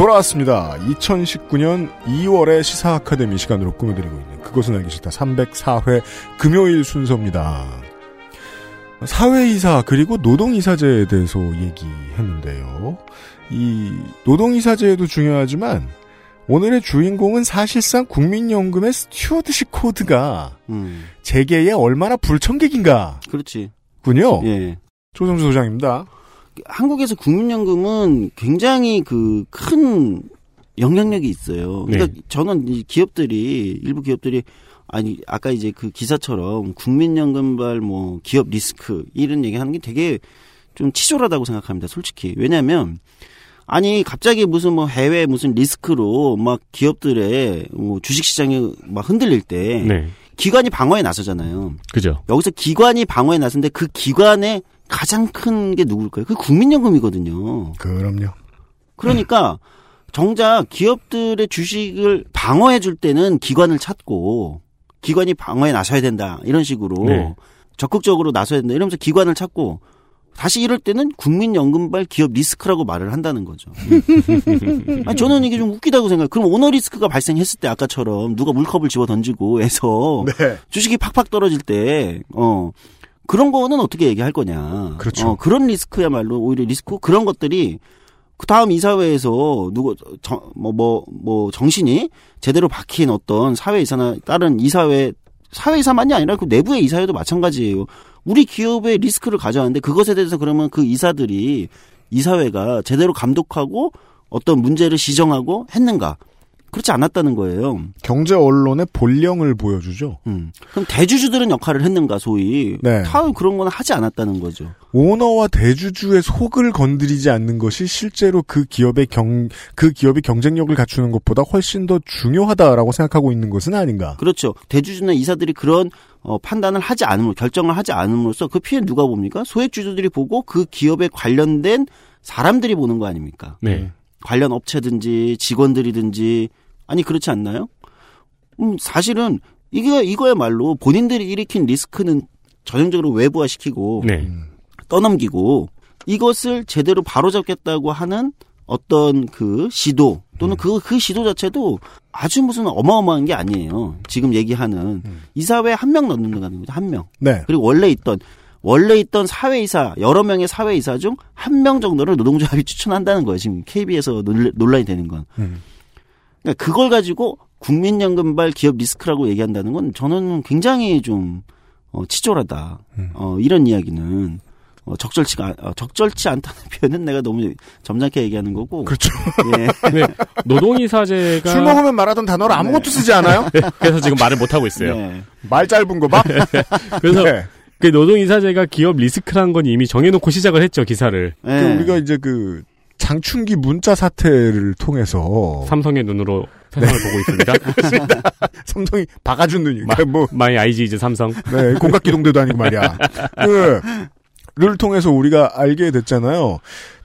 돌아왔습니다. 2019년 2월의 시사 아카데미 시간으로 꾸며드리고 있는 그것은 알기 싫다 304회 금요일 순서입니다. 사외이사 그리고 노동이사제에 대해서 얘기했는데요. 이 노동이사제도 중요하지만 오늘의 주인공은 사실상 국민연금의 stewardship code가 음. 재계에 얼마나 불청객인가 그렇지. 군요. 예. 조성주 소장입니다. 한국에서 국민연금은 굉장히 그큰 영향력이 있어요. 그러니까 네. 저는 이 기업들이 일부 기업들이 아니 아까 이제 그 기사처럼 국민연금발 뭐 기업 리스크 이런 얘기하는 게 되게 좀 치졸하다고 생각합니다. 솔직히 왜냐하면 아니 갑자기 무슨 뭐 해외 무슨 리스크로 막 기업들의 뭐 주식시장이 막 흔들릴 때 네. 기관이 방어에 나서잖아요. 그죠. 여기서 기관이 방어에 나섰는데 그 기관의 가장 큰 게 누굴까요? 그 국민연금이거든요. 그럼요. 그러니까 정작 기업들의 주식을 방어해 줄 때는 기관을 찾고 기관이 방어에 나서야 된다 이런 식으로 네. 적극적으로 나서야 된다 이러면서 기관을 찾고 다시 이럴 때는 국민연금발 기업 리스크라고 말을 한다는 거죠. <laughs> 아니, 저는 이게 좀 웃기다고 생각해요. 그럼 오너 리스크가 발생했을 때 아까처럼 누가 물컵을 집어 던지고 해서 네. 주식이 팍팍 떨어질 때, 어, 그런 거는 어떻게 얘기할 거냐. 그렇죠. 어, 그런 리스크야말로 오히려 리스크, 그런 것들이 그 다음 이사회에서 누구, 정, 뭐, 뭐, 뭐, 정신이 제대로 박힌 어떤 사회 이사나 다른 이사회, 사회 이사만이 아니라 그 내부의 이사회도 마찬가지예요. 우리 기업의 리스크를 가져왔는데 그것에 대해서 그러면 그 이사들이 이사회가 제대로 감독하고 어떤 문제를 시정하고 했는가? 그렇지 않았다는 거예요. 경제 언론의 본령을 보여주죠. 음. 그럼 대주주들은 역할을 했는가 소위 네. 다 그런 건 하지 않았다는 거죠. 오너와 대주주의 속을 건드리지 않는 것이 실제로 그 기업의 경, 그 기업이 경쟁력을 갖추는 것보다 훨씬 더 중요하다라고 생각하고 있는 것은 아닌가. 그렇죠. 대주주나 이사들이 그런 어, 판단을 하지 않음으로 결정을 하지 않음으로써 그 피해를 누가 봅니까? 소액주주들이 보고 그 기업에 관련된 사람들이 보는 거 아닙니까? 네. 관련 업체든지 직원들이든지 아니 그렇지 않나요? 음 사실은 이게 이거야말로 본인들이 일으킨 리스크는 전형적으로 외부화시키고 네. 떠넘기고 이것을 제대로 바로잡겠다고 하는 어떤 그 시도 또는 그, 그 시도 자체도 아주 무슨 어마어마한 게 아니에요. 지금 얘기하는 이사회 한 명 넣는 거는 거죠. 한 명. 네. 그리고 원래 있던 원래 있던 사회이사 여러 명의 사회이사 중 한 명 정도를 노동조합이 추천한다는 거예요. 지금 KB에서 논란이 되는 건. 음. 그러니까 그걸 가지고 국민연금발 기업 리스크라고 얘기한다는 건 저는 굉장히 좀 어, 치졸하다. 음. 어, 이런 이야기는 어, 적절치가 어, 적절치 않다는 <laughs> 표현은 내가 너무 점잖게 얘기하는 거고. 그렇죠. 예. <laughs> 네. 노동이사제가 술 먹으면 말하던 단어를 아무것도 쓰지 않아요? <laughs> 네, 그래서 지금 말을 못 하고 있어요. 네. 말 짧은 거 봐? 그래서 네. 그 노동이사제가 기업 리스크란 건 이미 정해놓고 시작을 했죠 기사를. 그 예. 우리가 이제 그 장충기 문자 사태를 통해서 삼성의 눈으로 세상을 보고 있습니다. <laughs> 삼성이 박아준 눈이 그러니까 뭐 my eyes is 삼성. 네, 공각 기동대도 아니고 말이야. 그, 를 통해서 우리가 알게 됐잖아요.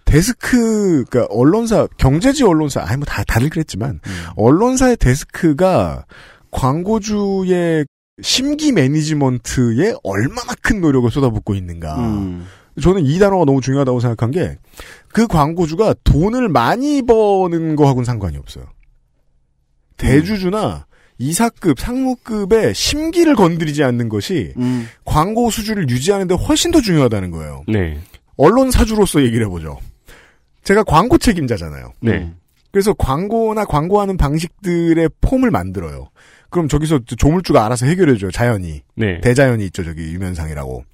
데스크, 그니까, 언론사, 경제지 언론사, 아니, 뭐, 다, 다들 그랬지만, 언론사의 데스크가 광고주의 심기 management에 얼마나 큰 노력을 쏟아붓고 있는가. 음. 저는 이 단어가 너무 중요하다고 생각한 게, 그 광고주가 돈을 많이 버는 거하고는 상관이 없어요. 대주주나 이사급, 상무급의 심기를 건드리지 않는 것이 음. 광고 수주를 유지하는 데 훨씬 더 중요하다는 거예요. 네. 언론 사주로서 얘기를 해보죠. 제가 광고 책임자잖아요. 네. 그래서 광고나 광고하는 방식들의 폼을 만들어요. 그럼 저기서 조물주가 알아서 해결해줘요. 자연이. 네. 대자연이 있죠. 저기 유면상이라고.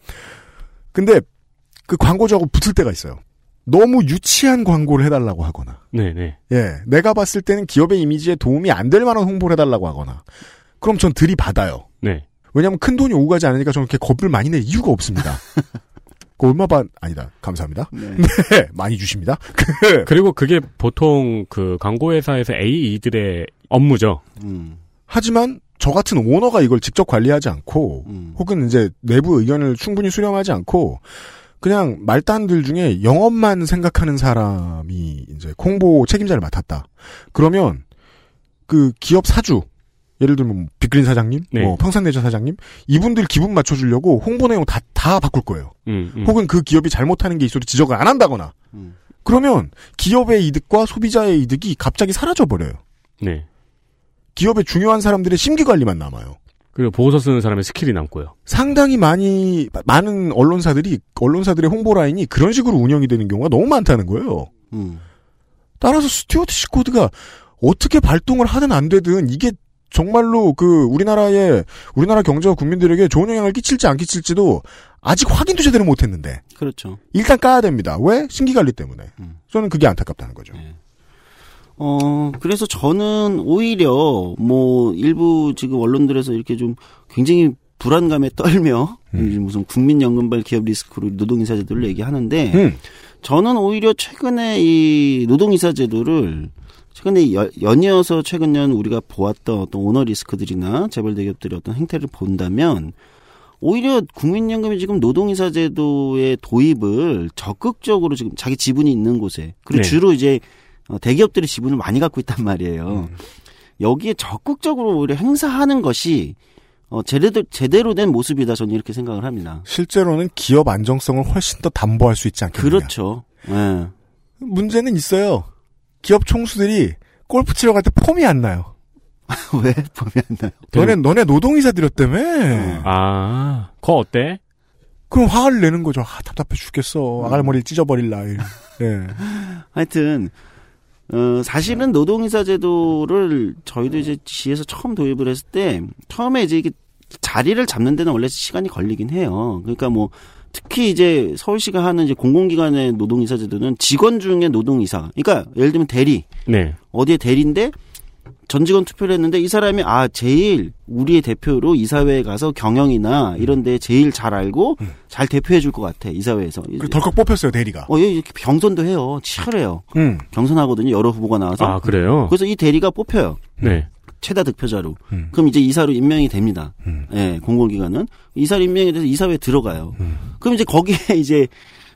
근데 그 광고주하고 붙을 때가 있어요. 너무 유치한 광고를 해달라고 하거나. 네. 네. 예, 내가 봤을 때는 기업의 이미지에 도움이 안 될 만한 홍보를 해달라고 하거나. 그럼 전 들이받아요. 네. 왜냐하면 큰 돈이 오고 가지 않으니까 저는 그렇게 겁을 많이 낼 이유가 없습니다. <laughs> 그 얼마 반 아니다. 감사합니다. 네. <laughs> 네, 많이 주십니다. <laughs> 그리고 그게 보통 그 광고회사에서 AE들의 업무죠. 음. 하지만 저 같은 오너가 이걸 직접 관리하지 않고 음. 혹은 이제 내부 의견을 충분히 수렴하지 않고 그냥 말단들 중에 영업만 생각하는 사람이 이제 홍보 책임자를 맡았다. 그러면 그 기업 사주 예를 들면 빅그린 사장님, 네. 뭐 평산네저 사장님 이분들 기분 맞춰주려고 홍보 내용 다 다 바꿀 거예요. 음, 음. 혹은 그 기업이 잘못하는 게 있어도 지적을 안 한다거나 음. 그러면 기업의 이득과 소비자의 이득이 갑자기 사라져 버려요. 네. 기업의 중요한 사람들의 심기 관리만 남아요. 그리고 보고서 쓰는 사람의 skill이 남고요. 상당히 많이 많은 언론사들이 언론사들의 홍보 라인이 그런 식으로 운영이 되는 경우가 너무 많다는 거예요. 음. 따라서 stewardship code가 어떻게 발동을 하든 안 되든 이게 정말로 그 우리나라의 우리나라 경제와 국민들에게 좋은 영향을 끼칠지 안 끼칠지도 아직 확인도 제대로 못했는데 그렇죠. 일단 까야 됩니다. 왜 심기 관리 때문에. 음. 저는 그게 안타깝다는 거죠. 어, 그래서 저는 오히려 뭐 일부 지금 언론들에서 이렇게 좀 굉장히 불안감에 떨며 음. 무슨 국민연금발 기업 리스크로 노동이사제도를 얘기하는데 음. 저는 오히려 최근에 이 노동이사제도를 최근에 여- 연이어서 최근 년 우리가 보았던 어떤 오너 리스크들이나 재벌 대기업들의 어떤 행태를 본다면 오히려 국민연금이 지금 노동이사제도의 도입을 적극적으로 지금 자기 지분이 있는 곳에 그리고 네. 주로 이제 어, 대기업들이 지분을 많이 갖고 있단 말이에요. 음. 여기에 적극적으로 오히려 행사하는 것이 어, 제대로 제대로 된 모습이다 저는 이렇게 생각을 합니다. 실제로는 기업 안정성을 훨씬 더 담보할 수 있지 않겠느냐. 그렇죠. 예. 문제는 있어요. 기업 총수들이 골프 치러 갈 때 폼이 안 나요. <laughs> 왜 보면 안 나요? 너네 너네 노동이사 들였다며. 아, 그거 어때? 그럼 화를 내는 거죠. 아, 답답해 죽겠어. 아갈머리를 찢어버릴 날. 예. <laughs> 하여튼 어, 사실은 노동이사 제도를 저희도 이제 시에서 처음 도입을 했을 때 처음에 이제 이게 자리를 잡는 데는 원래 시간이 걸리긴 해요. 그러니까 뭐 특히 이제 서울시가 하는 이제 공공기관의 노동이사 제도는 직원 중에 노동이사. 그러니까 예를 들면 대리 네. 어디에 대리인데 전 직원 투표를 했는데 이 사람이 아 제일 우리의 대표로 이사회에 가서 경영이나 이런 데 제일 잘 알고 잘 대표해 줄 것 같아 이사회에서. 그 덜컥 뽑혔어요 대리가. 어, 얘 이렇게 경선도 해요. 치열해요. 음. 경선하거든요. 여러 후보가 나와서. 아, 그래요? 그래서 이 대리가 뽑혀요. 네. 최다 득표자로. 음. 그럼 이제 이사로 임명이 됩니다. 음. 예, 공공기관은. 이사로 임명이 돼서 이사회에 들어가요. 그럼 이제 거기에 <laughs> 이제,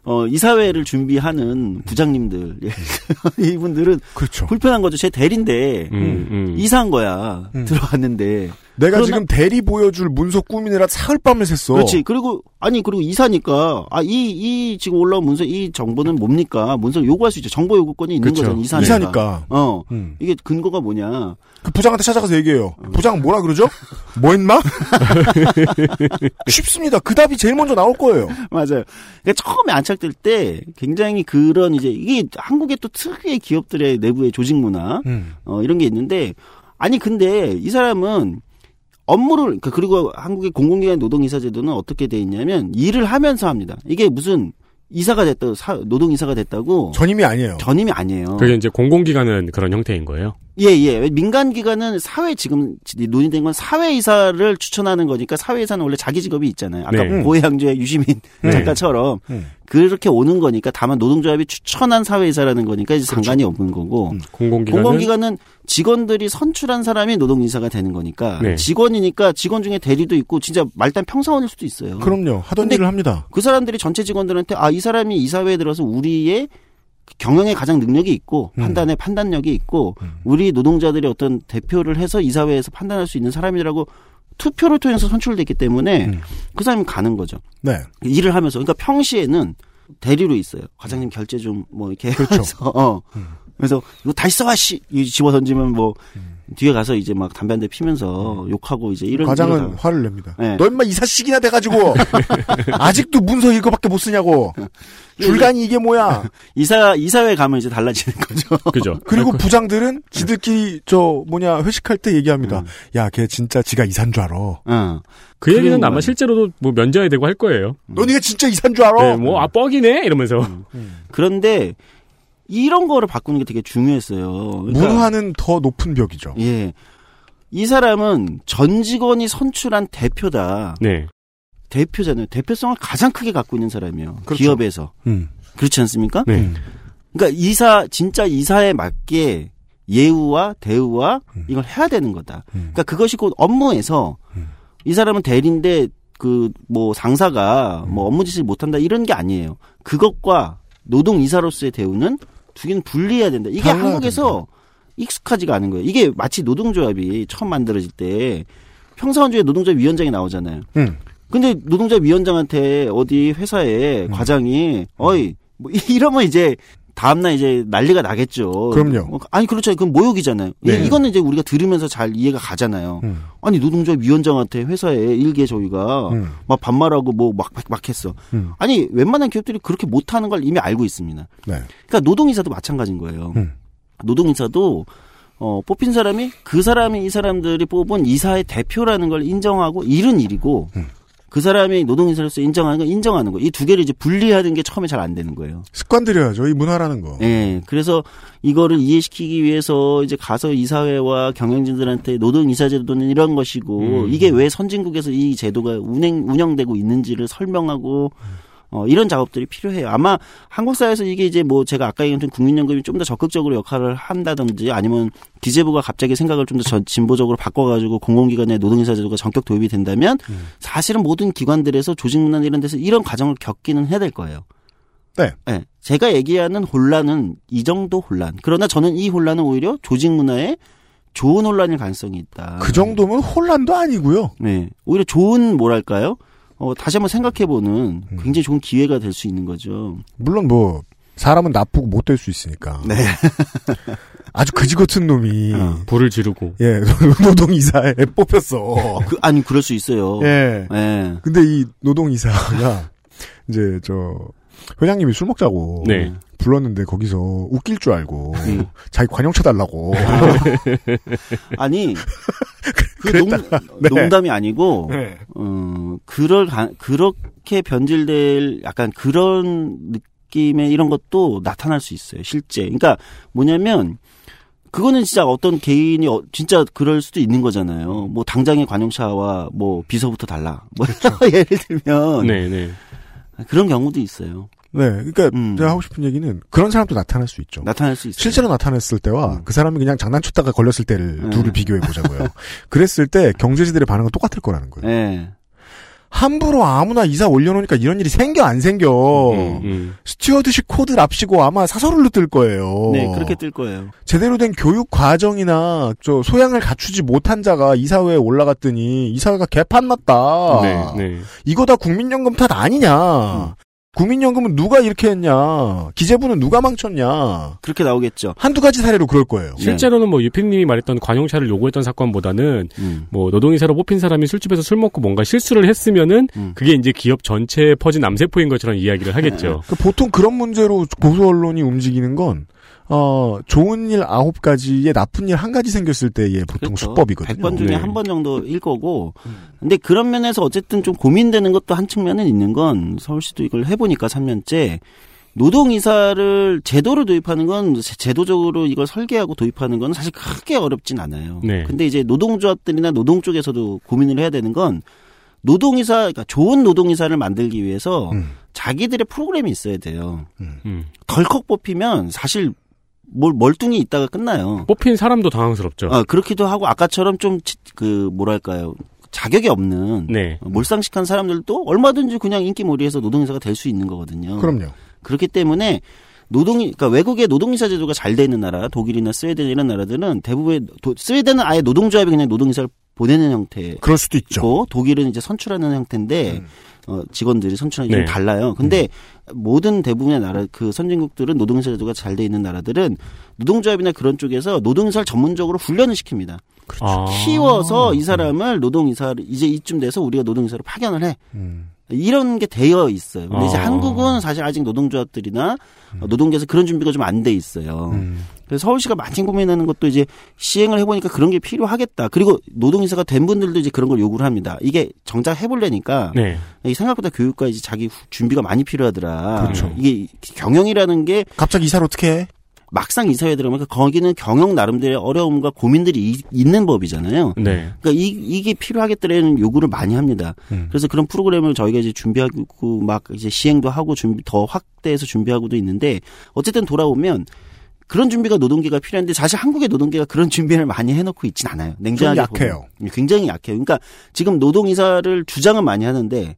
어, 이사회를 준비하는 부장님들. 예. <laughs> 이분들은 그렇죠. 불편한 거죠. 제 대리인데. 음, 음. 이사한 거야. 음. 들어갔는데. 내가 그러나- 지금 대리 보여줄 문서 꾸미느라 사흘 밤을 샜어. 그렇지. 그리고 아니 그리고 이사니까 아이이 지금 올라온 문서 이 정보는 뭡니까? 문서 요구할 수 있죠. 정보 요구권이 있는 그렇죠. 거잖아. 이사니까. 이사니까. 어. 음. 이게 근거가 뭐냐? 그 부장한테 찾아가서 얘기해요. 부장 뭐라 그러죠? <laughs> 뭐 했나? <laughs> 쉽습니다. 그 답이 제일 먼저 나올 거예요. 맞아요. 그러니까 처음에 안착될 때 굉장히 그런 이제 이게 한국의 또 특유의 기업들의 내부의 조직 문화 음. 어 이런 게 있는데 아니 근데 이 사람은 업무를 그러니까 그리고 한국의 공공기관 노동이사 제도는 어떻게 돼 있냐면 일을 하면서 합니다. 이게 무슨 이사가 됐다 사- 노동이사가 됐다고 전임이 아니에요. 전임이 아니에요. 그게 이제 공공기관은 그런 형태인 거예요. 예, 예. 민간 기관은 사회 지금 논의된 건 사회 이사를 추천하는 거니까 사회 이사는 원래 자기 직업이 있잖아요. 아까 네. 고해양주의 유시민 네. 작가처럼 음. 그렇게 오는 거니까 다만 노동조합이 추천한 사회 이사라는 거니까 이제 상관이 없는 거고 음. 공공기관은 공공기관은 직원들이 선출한 사람이 노동 이사가 되는 거니까 네. 직원이니까 직원 중에 대리도 있고 진짜 말단 평사원일 수도 있어요. 그럼요. 하던 일을 합니다. 그 사람들이 전체 직원들한테 아 이 사람이 이사회에 들어서 우리의 경영에 가장 능력이 있고 음. 판단에 판단력이 있고 음. 우리 노동자들이 어떤 대표를 해서 이사회에서 판단할 수 있는 사람이라고 투표를 통해서 선출됐기 때문에 음. 그 사람이 가는 거죠. 네. 일을 하면서 그러니까 평시에는 대리로 있어요. 과장님 결제 좀 뭐 이렇게 그렇죠. 해서 어. 음. 그래서 이거 다시 써와 씨이 집어 던지면 뭐 뒤에 가서 이제 막 담배 한 대 피면서 욕하고 이제 이런 음. 과장은 이러다가 화를 냅니다. 네. 너 임마 이사식이나 돼가지고 <laughs> 아직도 문서 읽어밖에 못 쓰냐고. 줄간이 이게 뭐야? <laughs> 이사 이사회 가면 이제 달라지는 거죠. <laughs> 그죠. 그리고 부장들은 지들끼리 저 뭐냐 회식할 때 얘기합니다. 음. 야, 걔 진짜 지가 이산 줄 알아. 어. 그 얘기는 아마. 실제로도 뭐 면제가 되고 할 거예요. 너 네가 진짜 이산 줄 알아? 네, 뭐, 아, 뻑이네? 이러면서. 그런데 이런 거를 바꾸는 게 되게 중요했어요. 그러니까 문화는 더 높은 벽이죠. 예. 이 사람은 전 직원이 선출한 대표다. 네. 대표잖아요. 대표성을 가장 크게 갖고 있는 사람이에요. 그렇죠. 기업에서. 음. 그렇지 않습니까? 네. 음. 그러니까 이사 진짜 이사에 맞게 예우와 대우와 음. 이걸 해야 되는 거다. 음. 그러니까 그것이 곧 업무에서 음. 이 사람은 대리인데 그 뭐 상사가 음. 뭐 업무 지시를 못한다 이런 게 아니에요. 그것과 노동 이사로서의 대우는 두 개는 분리해야 된다. 이게 한국에서 익숙하지가 않은 거예요. 이게 마치 노동조합이 처음 만들어질 때 평사원주의 노동조합 위원장이 나오잖아요. 음. 근데 노동조합 위원장한테 어디 회사에 과장이 어이 뭐 <laughs> 이러면 이제 다음날 이제 난리가 나겠죠. 그럼요. 어, 아니 그렇죠. 그건 모욕이잖아요. 이- 네. 이거는 이제 우리가 들으면서 잘 이해가 가잖아요. 음. 아니 노동조합 위원장한테 회사에 일개 저희가 음. 막 반말하고 뭐막막 했어. 음. 아니 웬만한 기업들이 그렇게 못하는 걸 이미 알고 있습니다. 네. 그러니까 노동이사도 마찬가지인 거예요. 음. 노동이사도 어, 뽑힌 사람이 그 사람이 이 사람들이 뽑은 이사의 대표라는 걸 인정하고 이른 일이고 음. 그 사람이 노동이사로서 인정하는 건 인정하는 거. 이 두 개를 이제 분리하는 게 처음에 잘 안 되는 거예요. 습관 들여야죠. 이 문화라는 거. 예. 그래서 이거를 이해시키기 위해서 이제 가서 이사회와 경영진들한테 노동이사 제도는 이런 것이고 음. 이게 왜 선진국에서 이 제도가 운행 운영되고 있는지를 설명하고 어, 이런 작업들이 필요해요. 아마 한국 사회에서 이게 이제 뭐 제가 아까 얘기했던 국민연금이 좀 더 적극적으로 역할을 한다든지 아니면 기재부가 갑자기 생각을 좀 더 진보적으로 바꿔가지고 공공기관의 노동이사제도가 전격 도입이 된다면 사실은 모든 기관들에서 조직문화 이런 데서 이런 과정을 겪기는 해야 될 거예요. 네. 네. 제가 얘기하는 혼란은 이 정도 혼란. 그러나 저는 이 혼란은 오히려 조직 문화에 좋은 혼란일 가능성이 있다. 그 정도면 혼란도 아니고요. 네. 오히려 좋은 뭐랄까요? 어, 다시 한번 생각해보는 음. 굉장히 좋은 기회가 될 수 있는 거죠. 물론 뭐 사람은 나쁘고 못 될 수 있으니까. 네. <laughs> 아주 그지 같은 놈이 어. 불을 지르고. 예 <laughs> 노동 이사에 뽑혔어. 그, 아니, 그럴 수 있어요. 예. 네. 근데 이 노동 이사가 <laughs> 이제 저 회장님이 술 먹자고 네. 불렀는데 거기서 웃길 줄 알고 음. 자기 관용차 달라고 아니, 그 농, <laughs> 네. 농담이 아니고, 네. 어, 그럴, 가, 그렇게 변질될 약간 그런 느낌의 이런 것도 나타날 수 있어요, 실제. 그러니까 뭐냐면, 그거는 진짜 어떤 개인이 어- 진짜 그럴 수도 있는 거잖아요. 뭐 당장의 관용차와 뭐 비서부터 달라. 뭐 <laughs> 예를 들면 네, 네. 그런 경우도 있어요. 네, 그러니까 음. 제가 하고 싶은 얘기는 그런 사람도 나타날 수 있죠. 나타날 수 있어요. 실제로 나타났을 때와 음. 그 사람이 그냥 장난쳤다가 걸렸을 때를 음. 둘을 비교해 보자고요. <laughs> 그랬을 때 경제지들의 반응은 똑같을 거라는 거예요. 네. 함부로 아무나 이사 올려놓으니까 이런 일이 생겨 안 생겨. 음, 음. stewardship code랍시고 아마 사설로 뜰 거예요. 네, 그렇게 뜰 거예요. 제대로 된 교육 과정이나 저 소양을 갖추지 못한 자가 이사회에 올라갔더니 이사회가 개판 났다. 네, 네. 이거 다 국민연금 탓 아니냐. 국민연금은 누가 이렇게 했냐. 기재부는 누가 망쳤냐. 그렇게 나오겠죠. 한두 가지 사례로 그럴 거예요. 실제로는 뭐 유피님이 말했던 관용차를 요구했던 사건보다는 음. 뭐 노동이사로 뽑힌 사람이 술집에서 술 먹고 뭔가 실수를 했으면은 음. 그게 이제 기업 전체에 퍼진 암세포인 것처럼 이야기를 하겠죠. 그 보통 그런 문제로 보수 언론이 움직이는 건 어, 좋은 일 아홉 가지에 나쁜 일 한 가지 생겼을 때의 보통 그렇죠. 수법이거든요. 100번 중에 네. 한번 정도일 거고. 근데 그런 면에서 어쨌든 좀 고민되는 것도 한 측면은 있는 건 서울시도 이걸 해보니까 3년째 노동이사를 제도로 도입하는 건 제- 제도적으로 이걸 설계하고 도입하는 건 사실 크게 어렵진 않아요. 네. 근데 이제 노동조합들이나 노동 쪽에서도 고민을 해야 되는 건 노동이사, 그러니까 좋은 노동이사를 만들기 위해서 음. 자기들의 프로그램이 있어야 돼요. 음. 덜컥 뽑히면 사실 뭘 멀뚱히 있다가 끝나요. 뽑힌 사람도 당황스럽죠. 어, 그렇기도 하고 아까처럼 좀 그 뭐랄까요 자격이 없는 네. 몰상식한 사람들도 얼마든지 그냥 인기몰이해서 노동이사가 될 수 있는 거거든요. 그럼요. 그렇기 때문에 노동이 그러니까 외국의 노동이사 제도가 잘돼 있는 나라 독일이나 스웨덴 이런 나라들은 대부분 도- 스웨덴은 아예 노동조합이 그냥 노동이사를 보내는 형태. 그럴 수도 있죠. 고 독일은 이제 선출하는 형태인데 음. 어, 직원들이 선출하는 게 네. 좀 달라요. 근데 모든 대부분의 나라 그 선진국들은 노동이사 제도가 잘 돼 있는 나라들은 노동조합이나 그런 쪽에서 노동이사를 전문적으로 훈련을 시킵니다. 아. 키워서 이 사람을 노동이사를 이제 이쯤 돼서 우리가 노동이사로 파견을 해. 음. 이런 게 되어 있어요. 근데 이제 아. 한국은 사실 아직 노동조합들이나 어, 노동계에서 그런 준비가 좀 안 돼 있어요. 음. 그래서 서울시가 많이 고민하는 것도 이제 시행을 해보니까 그런 게 필요하겠다. 그리고 노동이사가 된 분들도 이제 그런 걸 요구를 합니다. 이게 정작 해보려니까 네. 이 생각보다 교육과 이제 자기 후- 준비가 많이 필요하더라. 그렇죠. 이게 경영이라는 게 갑자기 이사를 어떻게 해? 막상 이사회에 들어가면 거기는 경영 나름대로의 어려움과 고민들이 이- 있는 법이잖아요. 네. 그러니까 이, 이게 필요하겠다라는 요구를 많이 합니다. 음. 그래서 그런 프로그램을 저희가 이제 준비하고 막 이제 시행도 하고 준비 더 확대해서 준비하고도 있는데 어쨌든 돌아오면 그런 준비가 노동계가 필요한데 사실 한국의 노동계가 그런 준비를 많이 해놓고 있진 않아요. 냉정하게 좀 약해요. 보면. 굉장히 약해요. 그러니까 지금 노동이사를 주장은 많이 하는데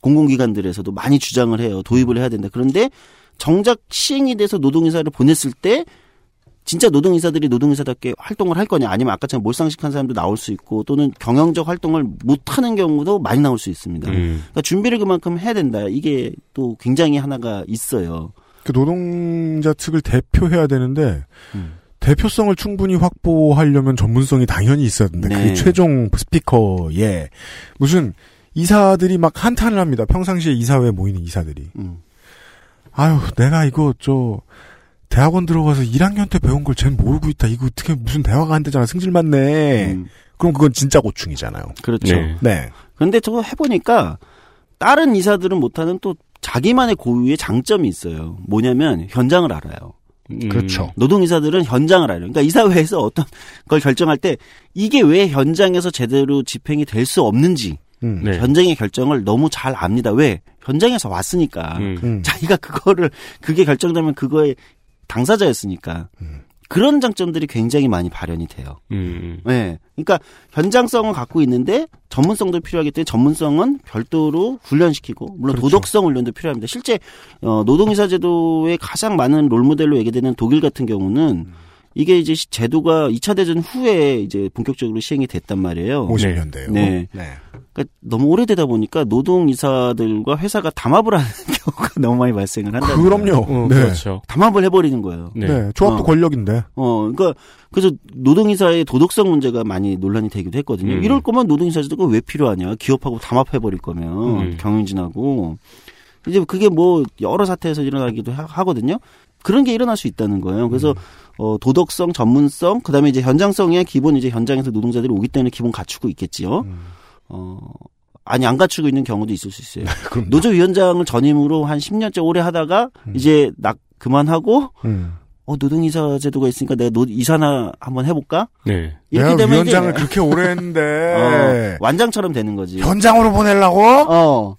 공공기관들에서도 많이 주장을 해요. 도입을 해야 된다. 그런데 정작 시행이 돼서 노동이사를 보냈을 때 진짜 노동이사들이 노동이사답게 활동을 할 거냐 아니면 아까처럼 몰상식한 사람도 나올 수 있고 또는 경영적 활동을 못하는 경우도 많이 나올 수 있습니다. 음. 그러니까 준비를 그만큼 해야 된다. 이게 또 굉장히 하나가 있어요. 그 노동자 측을 대표해야 되는데 음. 대표성을 충분히 확보하려면 전문성이 당연히 있어야 된다. 네. 그게 최종 스피커에 무슨 이사들이 막 한탄을 합니다. 평상시에 이사회에 모이는 이사들이. 음. 아유, 내가 이거 저 대학원 들어가서 1학년 때 배운 걸 쟨 모르고 있다. 이거 어떻게 무슨 대화가 안 되잖아. 승질 맞네. 음. 그럼 그건 진짜 고충이잖아요. 그렇죠. 네. 네. 근데 저거 해보니까 다른 이사들은 못하는 또 자기만의 고유의 장점이 있어요. 뭐냐면 현장을 알아요. 음. 그렇죠. 노동이사들은 현장을 알아요. 그러니까 이사회에서 어떤 걸 결정할 때 이게 왜 현장에서 제대로 집행이 될 수 없는지 음. 네. 현장의 결정을 너무 잘 압니다. 왜? 현장에서 왔으니까. 음. 음. 자기가 그거를 그게 결정되면 그거의 당사자였으니까. 음. 그런 장점들이 굉장히 많이 발현이 돼요. 음. 네. 그러니까 현장성은 갖고 있는데 전문성도 필요하기 때문에 전문성은 별도로 훈련시키고 물론 그렇죠. 도덕성 훈련도 필요합니다. 실제 어, 노동이사 제도의 가장 많은 롤모델로 얘기되는 독일 같은 경우는 이게 이제 시- 제도가 2차 대전 후에 이제 본격적으로 시행이 됐단 말이에요. 50년대요. 네. 그러니까 너무 오래되다 보니까 노동이사들과 회사가 담합을 하는 <laughs> 경우가 너무 많이 발생을 한다. 그럼요. 어, 네. 그렇죠. 담합을 해버리는 거예요. 네. 네. 조합도 어. 권력인데. 어, 그러니까 그래서 노동이사의 도덕성 문제가 많이 논란이 되기도 했거든요. 음. 이럴 거면 노동이사제도가 왜 필요하냐? 기업하고 담합해 버릴 거면 음. 경영진하고 이제 그게 뭐 여러 사태에서 일어나기도 하, 하거든요. 그런 게 일어날 수 있다는 거예요. 그래서 음. 어, 도덕성, 전문성, 그다음에 이제 현장성의 기본 이제 현장에서 노동자들이 오기 때문에 기본 갖추고 있겠지요. 음. 어, 아니 안 갖추고 있는 경우도 있을 수 있어요. <laughs> 그럼 노조위원장을 전임으로 한 10년째 오래 하다가 이제 낙 그만하고 음. 어 노동이사 제도가 있으니까 내가 노동이사나 한번 해볼까? 네. 이렇게 되면 위원장을 이제 그렇게 오래 했는데 <laughs> 어, 완장처럼 되는 거지. 현장으로 보내려고? 어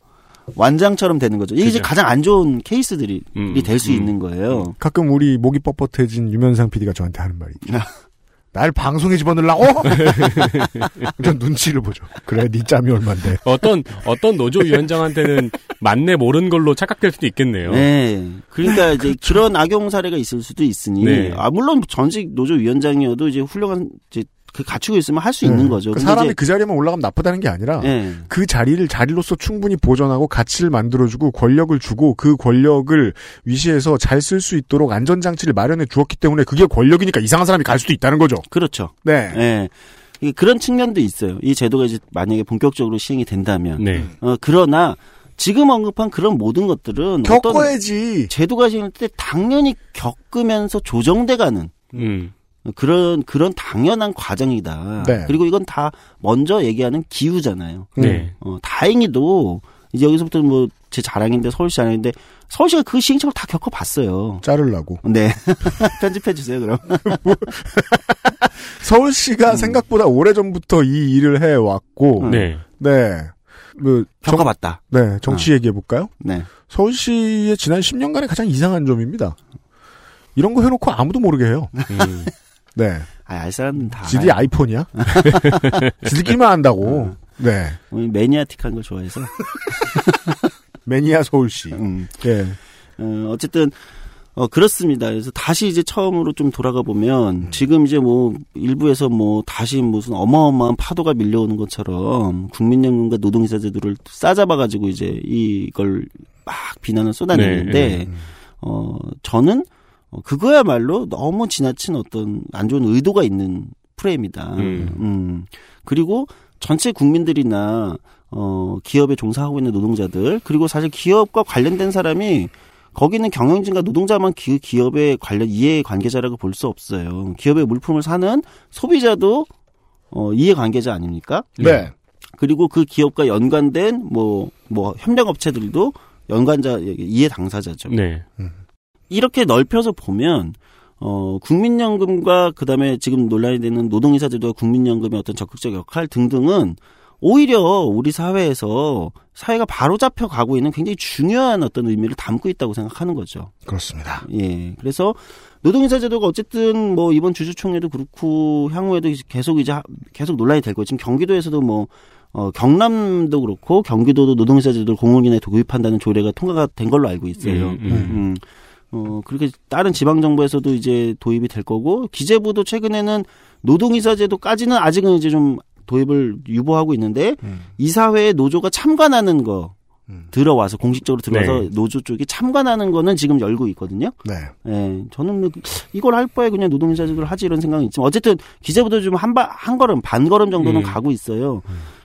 완장처럼 되는 거죠. 이게 이제 그죠. 가장 안 좋은 케이스들이 음, 될수 음. 있는 거예요. 가끔 우리 목이 뻣뻣해진 유면상 PD가 저한테 하는 말이. <laughs> 날 방송에 집어넣으려고? <laughs> 전 눈치를 보죠. 그래, 네 짬이 얼만데. 어떤 어떤 노조 위원장한테는 맞네 모르는 걸로 착각될 수도 있겠네요. 네. 그러니까 이제 그런 악용 사례가 있을 수도 있으니 네. 아 물론 전직 노조 위원장이어도 이제 훌륭한 이제 그 갖추고 있으면 할 수 있는 거죠. 그 사람이 이제- 그 자리에만 올라가면 나쁘다는 게 아니라 예. 그 자리를 자리로서 충분히 보존하고 가치를 만들어주고 권력을 주고 그 권력을 위시해서 잘 쓸 수 있도록 안전장치를 마련해 주었기 때문에 그게 권력이니까 이상한 사람이 갈 수도 있다는 거죠. 그렇죠. 네. 예. 이게 그런 측면도 있어요. 이 제도가 이제 만약에 본격적으로 시행이 된다면. 네. 어, 그러나 지금 언급한 그런 모든 것들은 어떤 겪어야지. 제도가 시행할 때 당연히 겪으면서 조정돼가는 음. 그런 그런 당연한 과정이다. 네. 그리고 이건 다 먼저 얘기하는 기후잖아요. 네. 어, 다행히도 이제 여기서부터 뭐 제 자랑인데 서울시 자랑인데 서울시가 그 시행착오를 다 겪어봤어요. 자르려고. 네. <laughs> 편집해 주세요, 그럼. <laughs> 서울시가 생각보다 오래 전부터 이 일을 해 왔고, 음. 네. 네. 뭐, 정, 겪어봤다. 네, 정치 얘기해 볼까요? 네. 서울시의 지난 10년간의 가장 이상한 점입니다. 이런 거 해놓고 아무도 모르게 해요. 음. 네. 아, 알 사람은 다. 지들이 알아요. 아이폰이야? <laughs> 지들끼리만 안다고. 네. 우리 매니아틱한 걸 좋아해서. <laughs> 매니아 서울시. 음. 예. 어, 어쨌든 어 그렇습니다. 그래서 다시 이제 처음으로 좀 돌아가 음. 보면 지금 이제 뭐 일부에서 뭐 다시 무슨 어마어마한 파도가 밀려오는 것처럼 국민연금과 노동이사 제도를 싸잡아 가지고 이제 이걸 막 비난을 쏟아내는데 네, 네. 어 저는 어, 그거야말로 너무 지나친 어떤 안 좋은 의도가 있는 프레임이다. 음. 음. 그리고 전체 국민들이나 어 기업에 종사하고 있는 노동자들 그리고 사실 기업과 관련된 사람이 거기는 경영진과 노동자만 그 기업의 관련 이해 관계자라고 볼 수 없어요. 기업의 물품을 사는 소비자도 어 이해 관계자 아닙니까? 네. 그리고 그 기업과 연관된 뭐 뭐 협력 업체들도 연관자 이해 당사자죠. 네. 이렇게 넓혀서 보면 어 국민연금과 그다음에 지금 논란이 되는 노동이사 제도와 국민연금의 어떤 적극적 역할 등등은 오히려 우리 사회에서 사회가 바로 잡혀 가고 있는 굉장히 중요한 어떤 의미를 담고 있다고 생각하는 거죠. 그렇습니다. 예. 그래서 노동이사 제도가 어쨌든 뭐 이번 주주총회도 그렇고 향후에도 계속 이제 하- 계속 논란이 될 거예요. 지금 경기도에서도 뭐 어, 경남도 그렇고 경기도도 노동이사 제도를 공공기관에 도입한다는 조례가 통과가 된 걸로 알고 있어요. 음, 음. 음. 어, 그렇게 다른 지방 정부에서도 이제 도입이 될 거고, 기재부도 최근에는 노동이사 제도까지는 아직은 이제 좀 도입을 유보하고 있는데, 음. 이사회에 노조가 참관하는 거, 들어와서 공식적으로 들어와서 네. 노조 쪽이 참관하는 거는 지금 열고 있거든요. 네. 예, 저는 뭐 이걸 할 바에 그냥 노동자들 하지 이런 생각이 있지만 어쨌든 기재부도 좀 한 바, 한 걸음 반 걸음 정도는 음. 가고 있어요.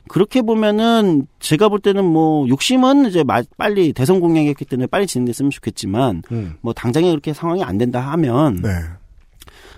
그렇게 보면은 제가 볼 때는 뭐 욕심은 이제 마- 빨리 대선 공약이었기 때문에 빨리 진행됐으면 좋겠지만 음. 뭐 당장에 그렇게 상황이 안 된다 하면 네.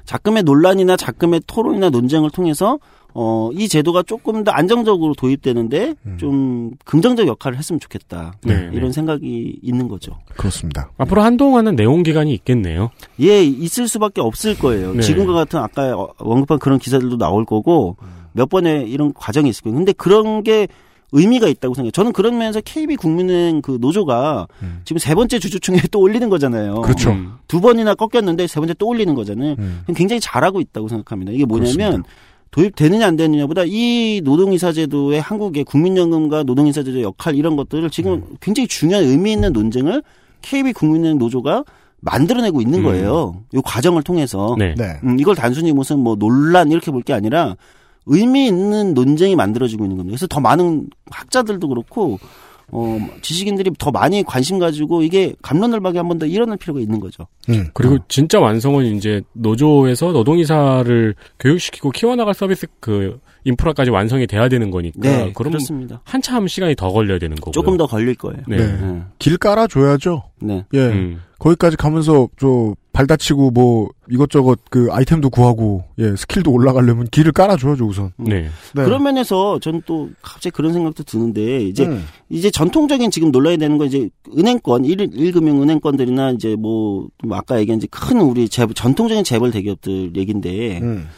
자금의 논란이나 자금의 토론이나 논쟁을 통해서 어, 이 제도가 조금 더 안정적으로 도입되는데 좀 긍정적 역할을 했으면 좋겠다. 네, 이런 네. 생각이 있는 거죠. 그렇습니다. 앞으로 한동안은 내용 기간이 있겠네요. 예, 있을 수밖에 없을 거예요. 네. 지금과 같은 아까 어, 언급한 그런 기사들도 나올 거고 몇 번의 이런 과정이 있을 거예요. 근데 그런 게 의미가 있다고 생각해요. 저는 그런 면에서 KB 국민은행 그 노조가 지금 세 번째 주주총회에 <laughs> 또 올리는 거잖아요. 음. 그렇죠. 음. 두 번이나 꺾였는데 세 번째 또 올리는 거잖아요. 음. 굉장히 잘하고 있다고 생각합니다. 이게 뭐냐면 그렇습니다. 도입되느냐 안 되느냐보다 이 노동이사제도의 한국의 국민연금과 노동이사제도의 역할 이런 것들을 지금 음. 굉장히 중요한 의미 있는 논쟁을 KB 국민은행 노조가 만들어내고 있는 음. 거예요. 이 과정을 통해서 네. 네. 음, 이걸 단순히 무슨 뭐 논란 이렇게 볼 게 아니라 의미 있는 논쟁이 만들어지고 있는 겁니다. 그래서 더 많은 학자들도 그렇고 어, 지식인들이 더 많이 관심 가지고 이게 감론을박이 한 번 더 일어날 필요가 있는 거죠. 음. 그리고 진짜 완성은 이제 노조에서 노동이사를 교육시키고 키워나갈 서비스 그 인프라까지 완성이 돼야 되는 거니까 네, 그럼 그렇습니다. 한참 시간이 더 걸려야 되는 거고 조금 더 걸릴 거예요. 네. 네. 네. 길 깔아줘야죠. 네. 예. 음. 거기까지 가면서 저 발 다치고 뭐 이것저것 그 아이템도 구하고 예 스킬도 올라가려면 길을 깔아줘야죠 우선. 네. 네. 그런 면에서 저는 또 갑자기 그런 생각도 드는데 이제 음. 이제 전통적인 지금 놀라야 되는 건 이제 은행권 일, 일금융 은행권들이나 이제 뭐, 뭐 아까 얘기한 이제 큰 우리 재벌 전통적인 재벌 대기업들 얘긴데 음.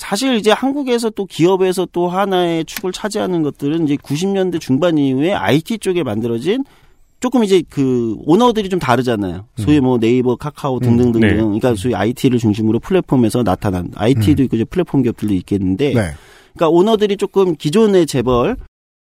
사실 이제 한국에서 또 기업에서 또 하나의 축을 차지하는 것들은 이제 90년대 중반 이후에 IT 쪽에 만들어진 조금 이제 그 오너들이 좀 다르잖아요. 소위 뭐 네이버, 카카오 등등등등. 네. 그러니까 소위 IT를 중심으로 플랫폼에서 나타난 IT도 있고 이제 플랫폼 기업들도 있겠는데 네. 그러니까 오너들이 조금 기존의 재벌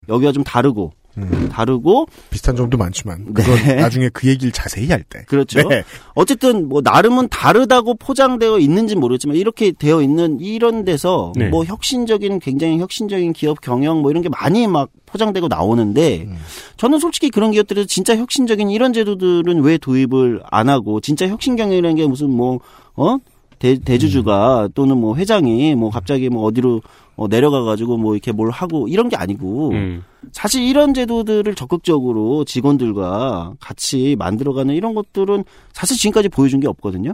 여기가 좀 다르고 음. 다르고 비슷한 점도 많지만 그건 네. 나중에 그 얘기를 자세히 할 때. 그렇죠. 네. 어쨌든 뭐 나름은 다르다고 포장되어 있는지 모르겠지만 이렇게 되어 있는 이런 데서 네. 뭐 혁신적인 굉장히 혁신적인 기업 경영 뭐 이런 게 많이 막 포장되고 나오는데 음. 저는 솔직히 그런 기업들에서 진짜 혁신적인 이런 제도들은 왜 도입을 안 하고 진짜 혁신 경영이라는 게 무슨 뭐어 대, 대주주가 또는 뭐 회장이 뭐 갑자기 뭐 어디로 어, 내려가가지고 뭐 이렇게 뭘 하고 이런 게 아니고 음. 사실 이런 제도들을 적극적으로 직원들과 같이 만들어가는 이런 것들은 사실 지금까지 보여준 게 없거든요.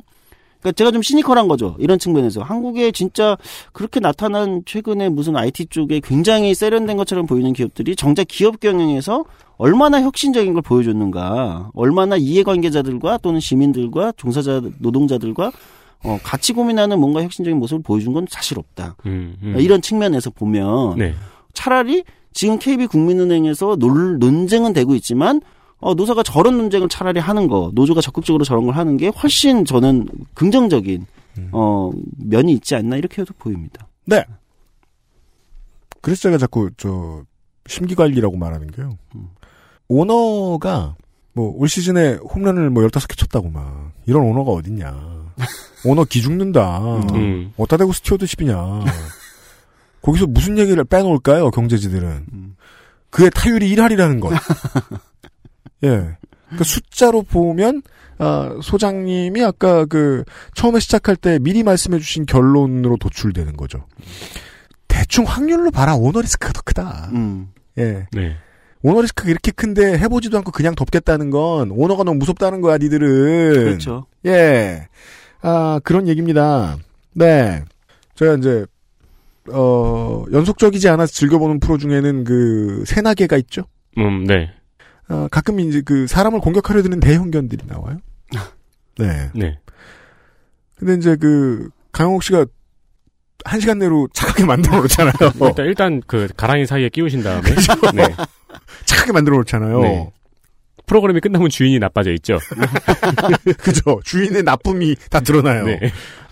그러니까 제가 좀 시니컬한 거죠. 이런 측면에서 한국에 진짜 그렇게 나타난 최근에 무슨 IT 쪽에 굉장히 세련된 것처럼 보이는 기업들이 정작 기업 경영에서 얼마나 혁신적인 걸 보여줬는가, 얼마나 이해관계자들과 또는 시민들과 종사자 노동자들과 어, 같이 고민하는 뭔가 혁신적인 모습을 보여준 건 사실 없다. 음, 음. 이런 측면에서 보면 네. 차라리 지금 KB 국민은행에서 논, 논쟁은 되고 있지만 어, 노사가 저런 논쟁을 차라리 하는 거, 노조가 적극적으로 저런 걸 하는 게 훨씬 저는 긍정적인 어, 면이 있지 않나 이렇게도 보입니다. 네. 그래서 제가 자꾸 저 심기관리라고 말하는 게요. 오너가 뭐 올 시즌에 홈런을 뭐 15개 쳤다고 막 이런 오너가 어딨냐. <laughs> 오너 기 죽는다. 음. 어디다 대고 stewardship이냐. <laughs> 거기서 무슨 얘기를 빼놓을까요, 경제지들은. 그의 타율이 1할이라는 것. <laughs> 예. 그 숫자로 보면, 아, 소장님이 아까 그, 처음에 시작할 때 미리 말씀해 주신 결론으로 도출되는 거죠. 대충 확률로 봐라, 오너 리스크가 더 크다. 음. 예. 네. 오너 리스크가 이렇게 큰데 해보지도 않고 그냥 덮겠다는 건 오너가 너무 무섭다는 거야, 니들은. 그렇죠. 예. 아, 그런 얘기입니다. 네. 제가 이제, 어, 연속적이지 않아서 즐겨보는 프로 중에는 그, 새나개가 있죠? 음, 네. 어, 가끔 이제 그, 사람을 공격하려 드는 대형견들이 나와요. <laughs> 네. 네. 근데 이제 그, 강영옥 씨가 한 시간 내로 착하게 <laughs> 만들어 놓잖아요. 일단 일단 그 가랑이 사이에 끼우신 다음에 네. 착하게 만들어 놓잖아요. 네. 프로그램이 끝나면 주인이 나빠져 있죠. <laughs> 그죠. 주인의 나쁨이 다 드러나요. 네.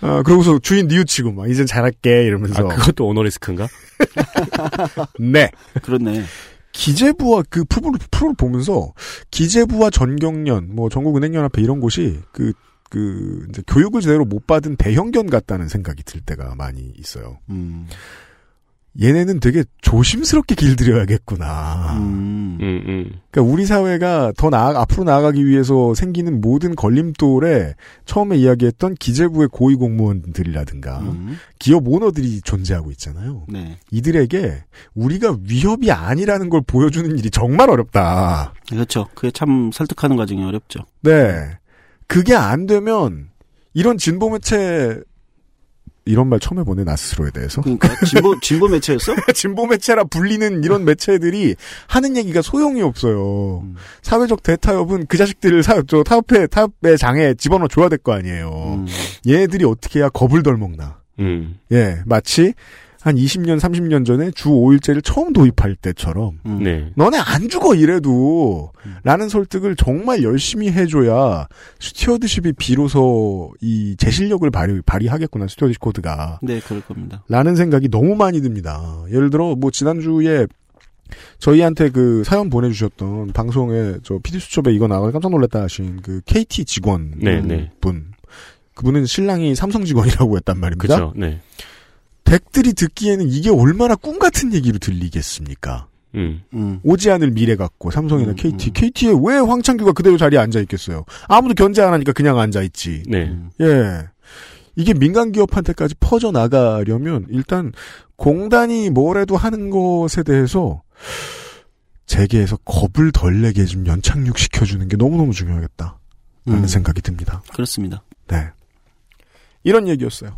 어, 그러고서 주인 뉘우치고 막, 이젠 잘할게, 이러면서. 아, 그것도 오너 리스크인가? <laughs> 네. 그렇네. 기재부와 그 프로를, 프로를 보면서 기재부와 전경련, 뭐 전국은행연합회 이런 곳이 그, 그, 이제 교육을 제대로 못 받은 대형견 같다는 생각이 들 때가 많이 있어요. 음. 얘네는 되게 조심스럽게 길들여야겠구나. 음. 음, 음. 그러니까 우리 사회가 더 나아 앞으로 나아가기 위해서 생기는 모든 걸림돌에 처음에 이야기했던 기재부의 고위 공무원들이라든가 음. 기업 오너들이 존재하고 있잖아요. 네. 이들에게 우리가 위협이 아니라는 걸 보여주는 일이 정말 어렵다. 그렇죠. 그게 참 설득하는 과정이 어렵죠. 네. 그게 안 되면 이런 진보 매체 이런 말 처음 해보네 나 스스로에 대해서 그러니까 진보 진보 매체였어? <laughs> 진보 매체라 불리는 이런 매체들이 하는 얘기가 소용이 없어요. 음. 사회적 대타협은 그 자식들을 사, 저 타협의 타협의 장에 집어넣어 줘야 될 거 아니에요. 음. 얘네들이 어떻게 해야 겁을 덜 먹나? 음. 예, 마치 한 20년, 30년 전에 주 5일제를 처음 도입할 때처럼 음. 네. 너네 안 죽어 이래도 음. 라는 설득을 정말 열심히 해줘야 stewardship이 비로소 이 제실력을 발휘, 발휘하겠구나 stewardship code가 네, 그럴 겁니다. 라는 생각이 너무 많이 듭니다. 예를 들어 뭐 지난주에 저희한테 그 사연 보내주셨던 방송에 저 PD 수첩에 이거 나와 깜짝 놀랐다 하신 그 KT 직원 네, 네. 분 그분은 신랑이 삼성 직원이라고 했단 말입니다. 그렇죠. 네. 댁들이 듣기에는 이게 얼마나 꿈 같은 얘기로 들리겠습니까? 음. 음. 오지 않을 미래 같고 삼성이나 음, KT, 음. KT에 왜 황창규가 그대로 자리에 앉아 있겠어요? 아무도 견제 안 하니까 그냥 앉아 있지. 네. 음. 예. 이게 민간 기업한테까지 퍼져 나가려면 일단 공단이 뭐래도 하는 것에 대해서 재계에서 겁을 덜 내게 좀 연착륙 시켜주는 게 너무너무 중요하겠다. 라는 음. 생각이 듭니다. 그렇습니다. 네. 이런 얘기였어요.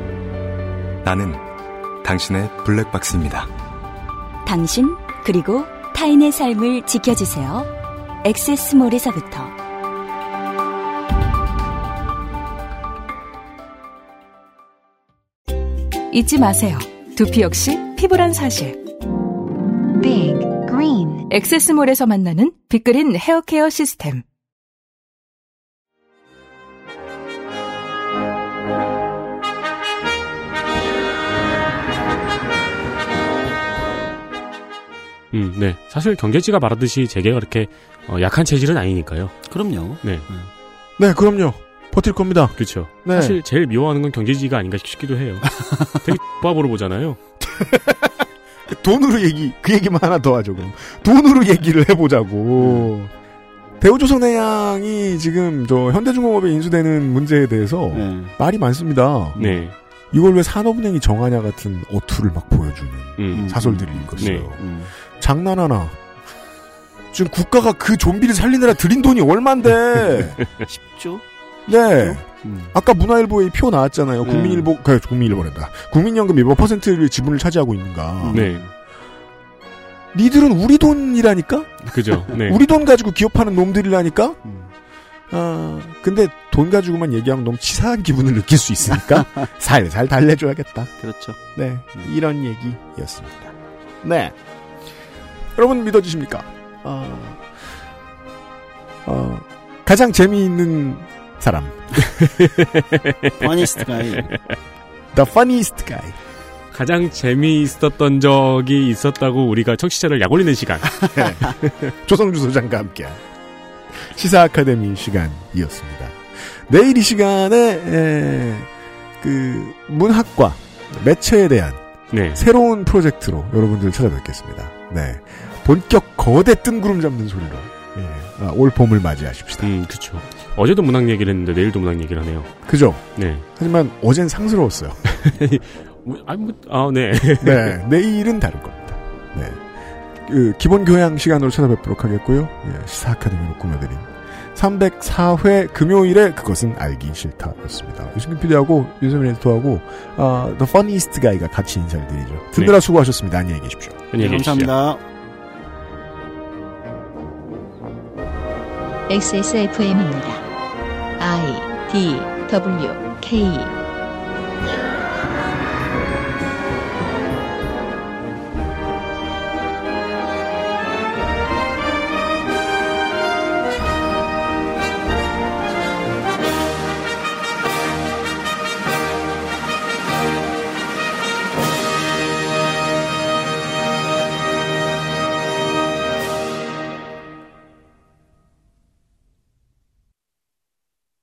나는 당신의 블랙박스입니다. 당신 그리고 타인의 삶을 지켜주세요. 엑세스몰에서부터 잊지 마세요. 두피 역시 피부란 사실. Big Green 엑세스몰에서 만나는 빅그린 헤어케어 시스템. 음, 네. 사실 경제지가 말하듯이 재계가 그렇게 어, 약한 체질은 아니니까요. 그럼요. 네. 네, 그럼요. 버틸 겁니다. 그렇죠. 네. 사실 제일 미워하는 건 경제지가 아닌가 싶기도 해요. <laughs> 되게 bab으로 보잖아요. 돈으로 얘기, 그 얘기만 하나 더 하죠, 그럼. 돈으로 얘기를 해보자고. 대우조선해양이 지금 저 현대중공업에 인수되는 문제에 대해서 네. 말이 많습니다. 네. 이걸 왜 산업은행이 정하냐 같은 어투를 막 보여주는 음. 사설들을 읽었어요. 네. 음. 장난하나. 지금 국가가 그 좀비를 살리느라 들인 돈이 얼만데. <laughs> 10조? 네. 음. 아까 문화일보에 표 나왔잖아요. 네. 국민일보, 그 국민일보란다. 국민연금 몇 퍼센트를 지분을 차지하고 있는가. 네. 니들은 우리 돈이라니까? 그죠. <laughs> 네. 우리 돈 가지고 기업하는 놈들이라니까? 음. 아, 근데 돈 가지고만 얘기하면 너무 치사한 기분을 느낄 수 있으니까 <laughs> 살살 달래줘야겠다. 그렇죠. 네, 이런 얘기였습니다. 네. 여러분 믿어지십니까? 어, 어, 가장 재미있는 사람. <laughs> 퍼니스트 가이. The funniest guy. 가장 재미있었던 적이 있었다고 우리가 청취자를 약올리는 시간. <laughs> 조성주 소장과 함께한 시사 아카데미 시간이었습니다. 내일 이 시간에 에, 그 문학과 매체에 대한 네. 새로운 프로젝트로 여러분들 찾아뵙겠습니다. 네, 본격 거대 뜬구름 잡는 소리로 예, 아, 올 봄을 맞이하십시다. 음, 그쵸. 어제도 문학 얘기를 했는데 내일도 문학 얘기를 하네요. 그죠? 네. 하지만 어젠 상스러웠어요. <laughs> 뭐, 아, 뭐, 아, 네. <laughs> 네, 내일은 다를 겁니다. 네, 그 기본 교양 시간으로 찾아뵙도록 하겠고요. 예, 시사 아카데미로 꾸며드린 304회 금요일에 그것은 알기 싫다였습니다. 유승균 PD하고 유세민 에디터하고 아, The Funniest Guy가 같이 인사를 드리죠. 듣느라 수고하셨습니다. 안녕히 계십시오. 안녕히 계십시오. 감사합니다. XSFM입니다. I D W K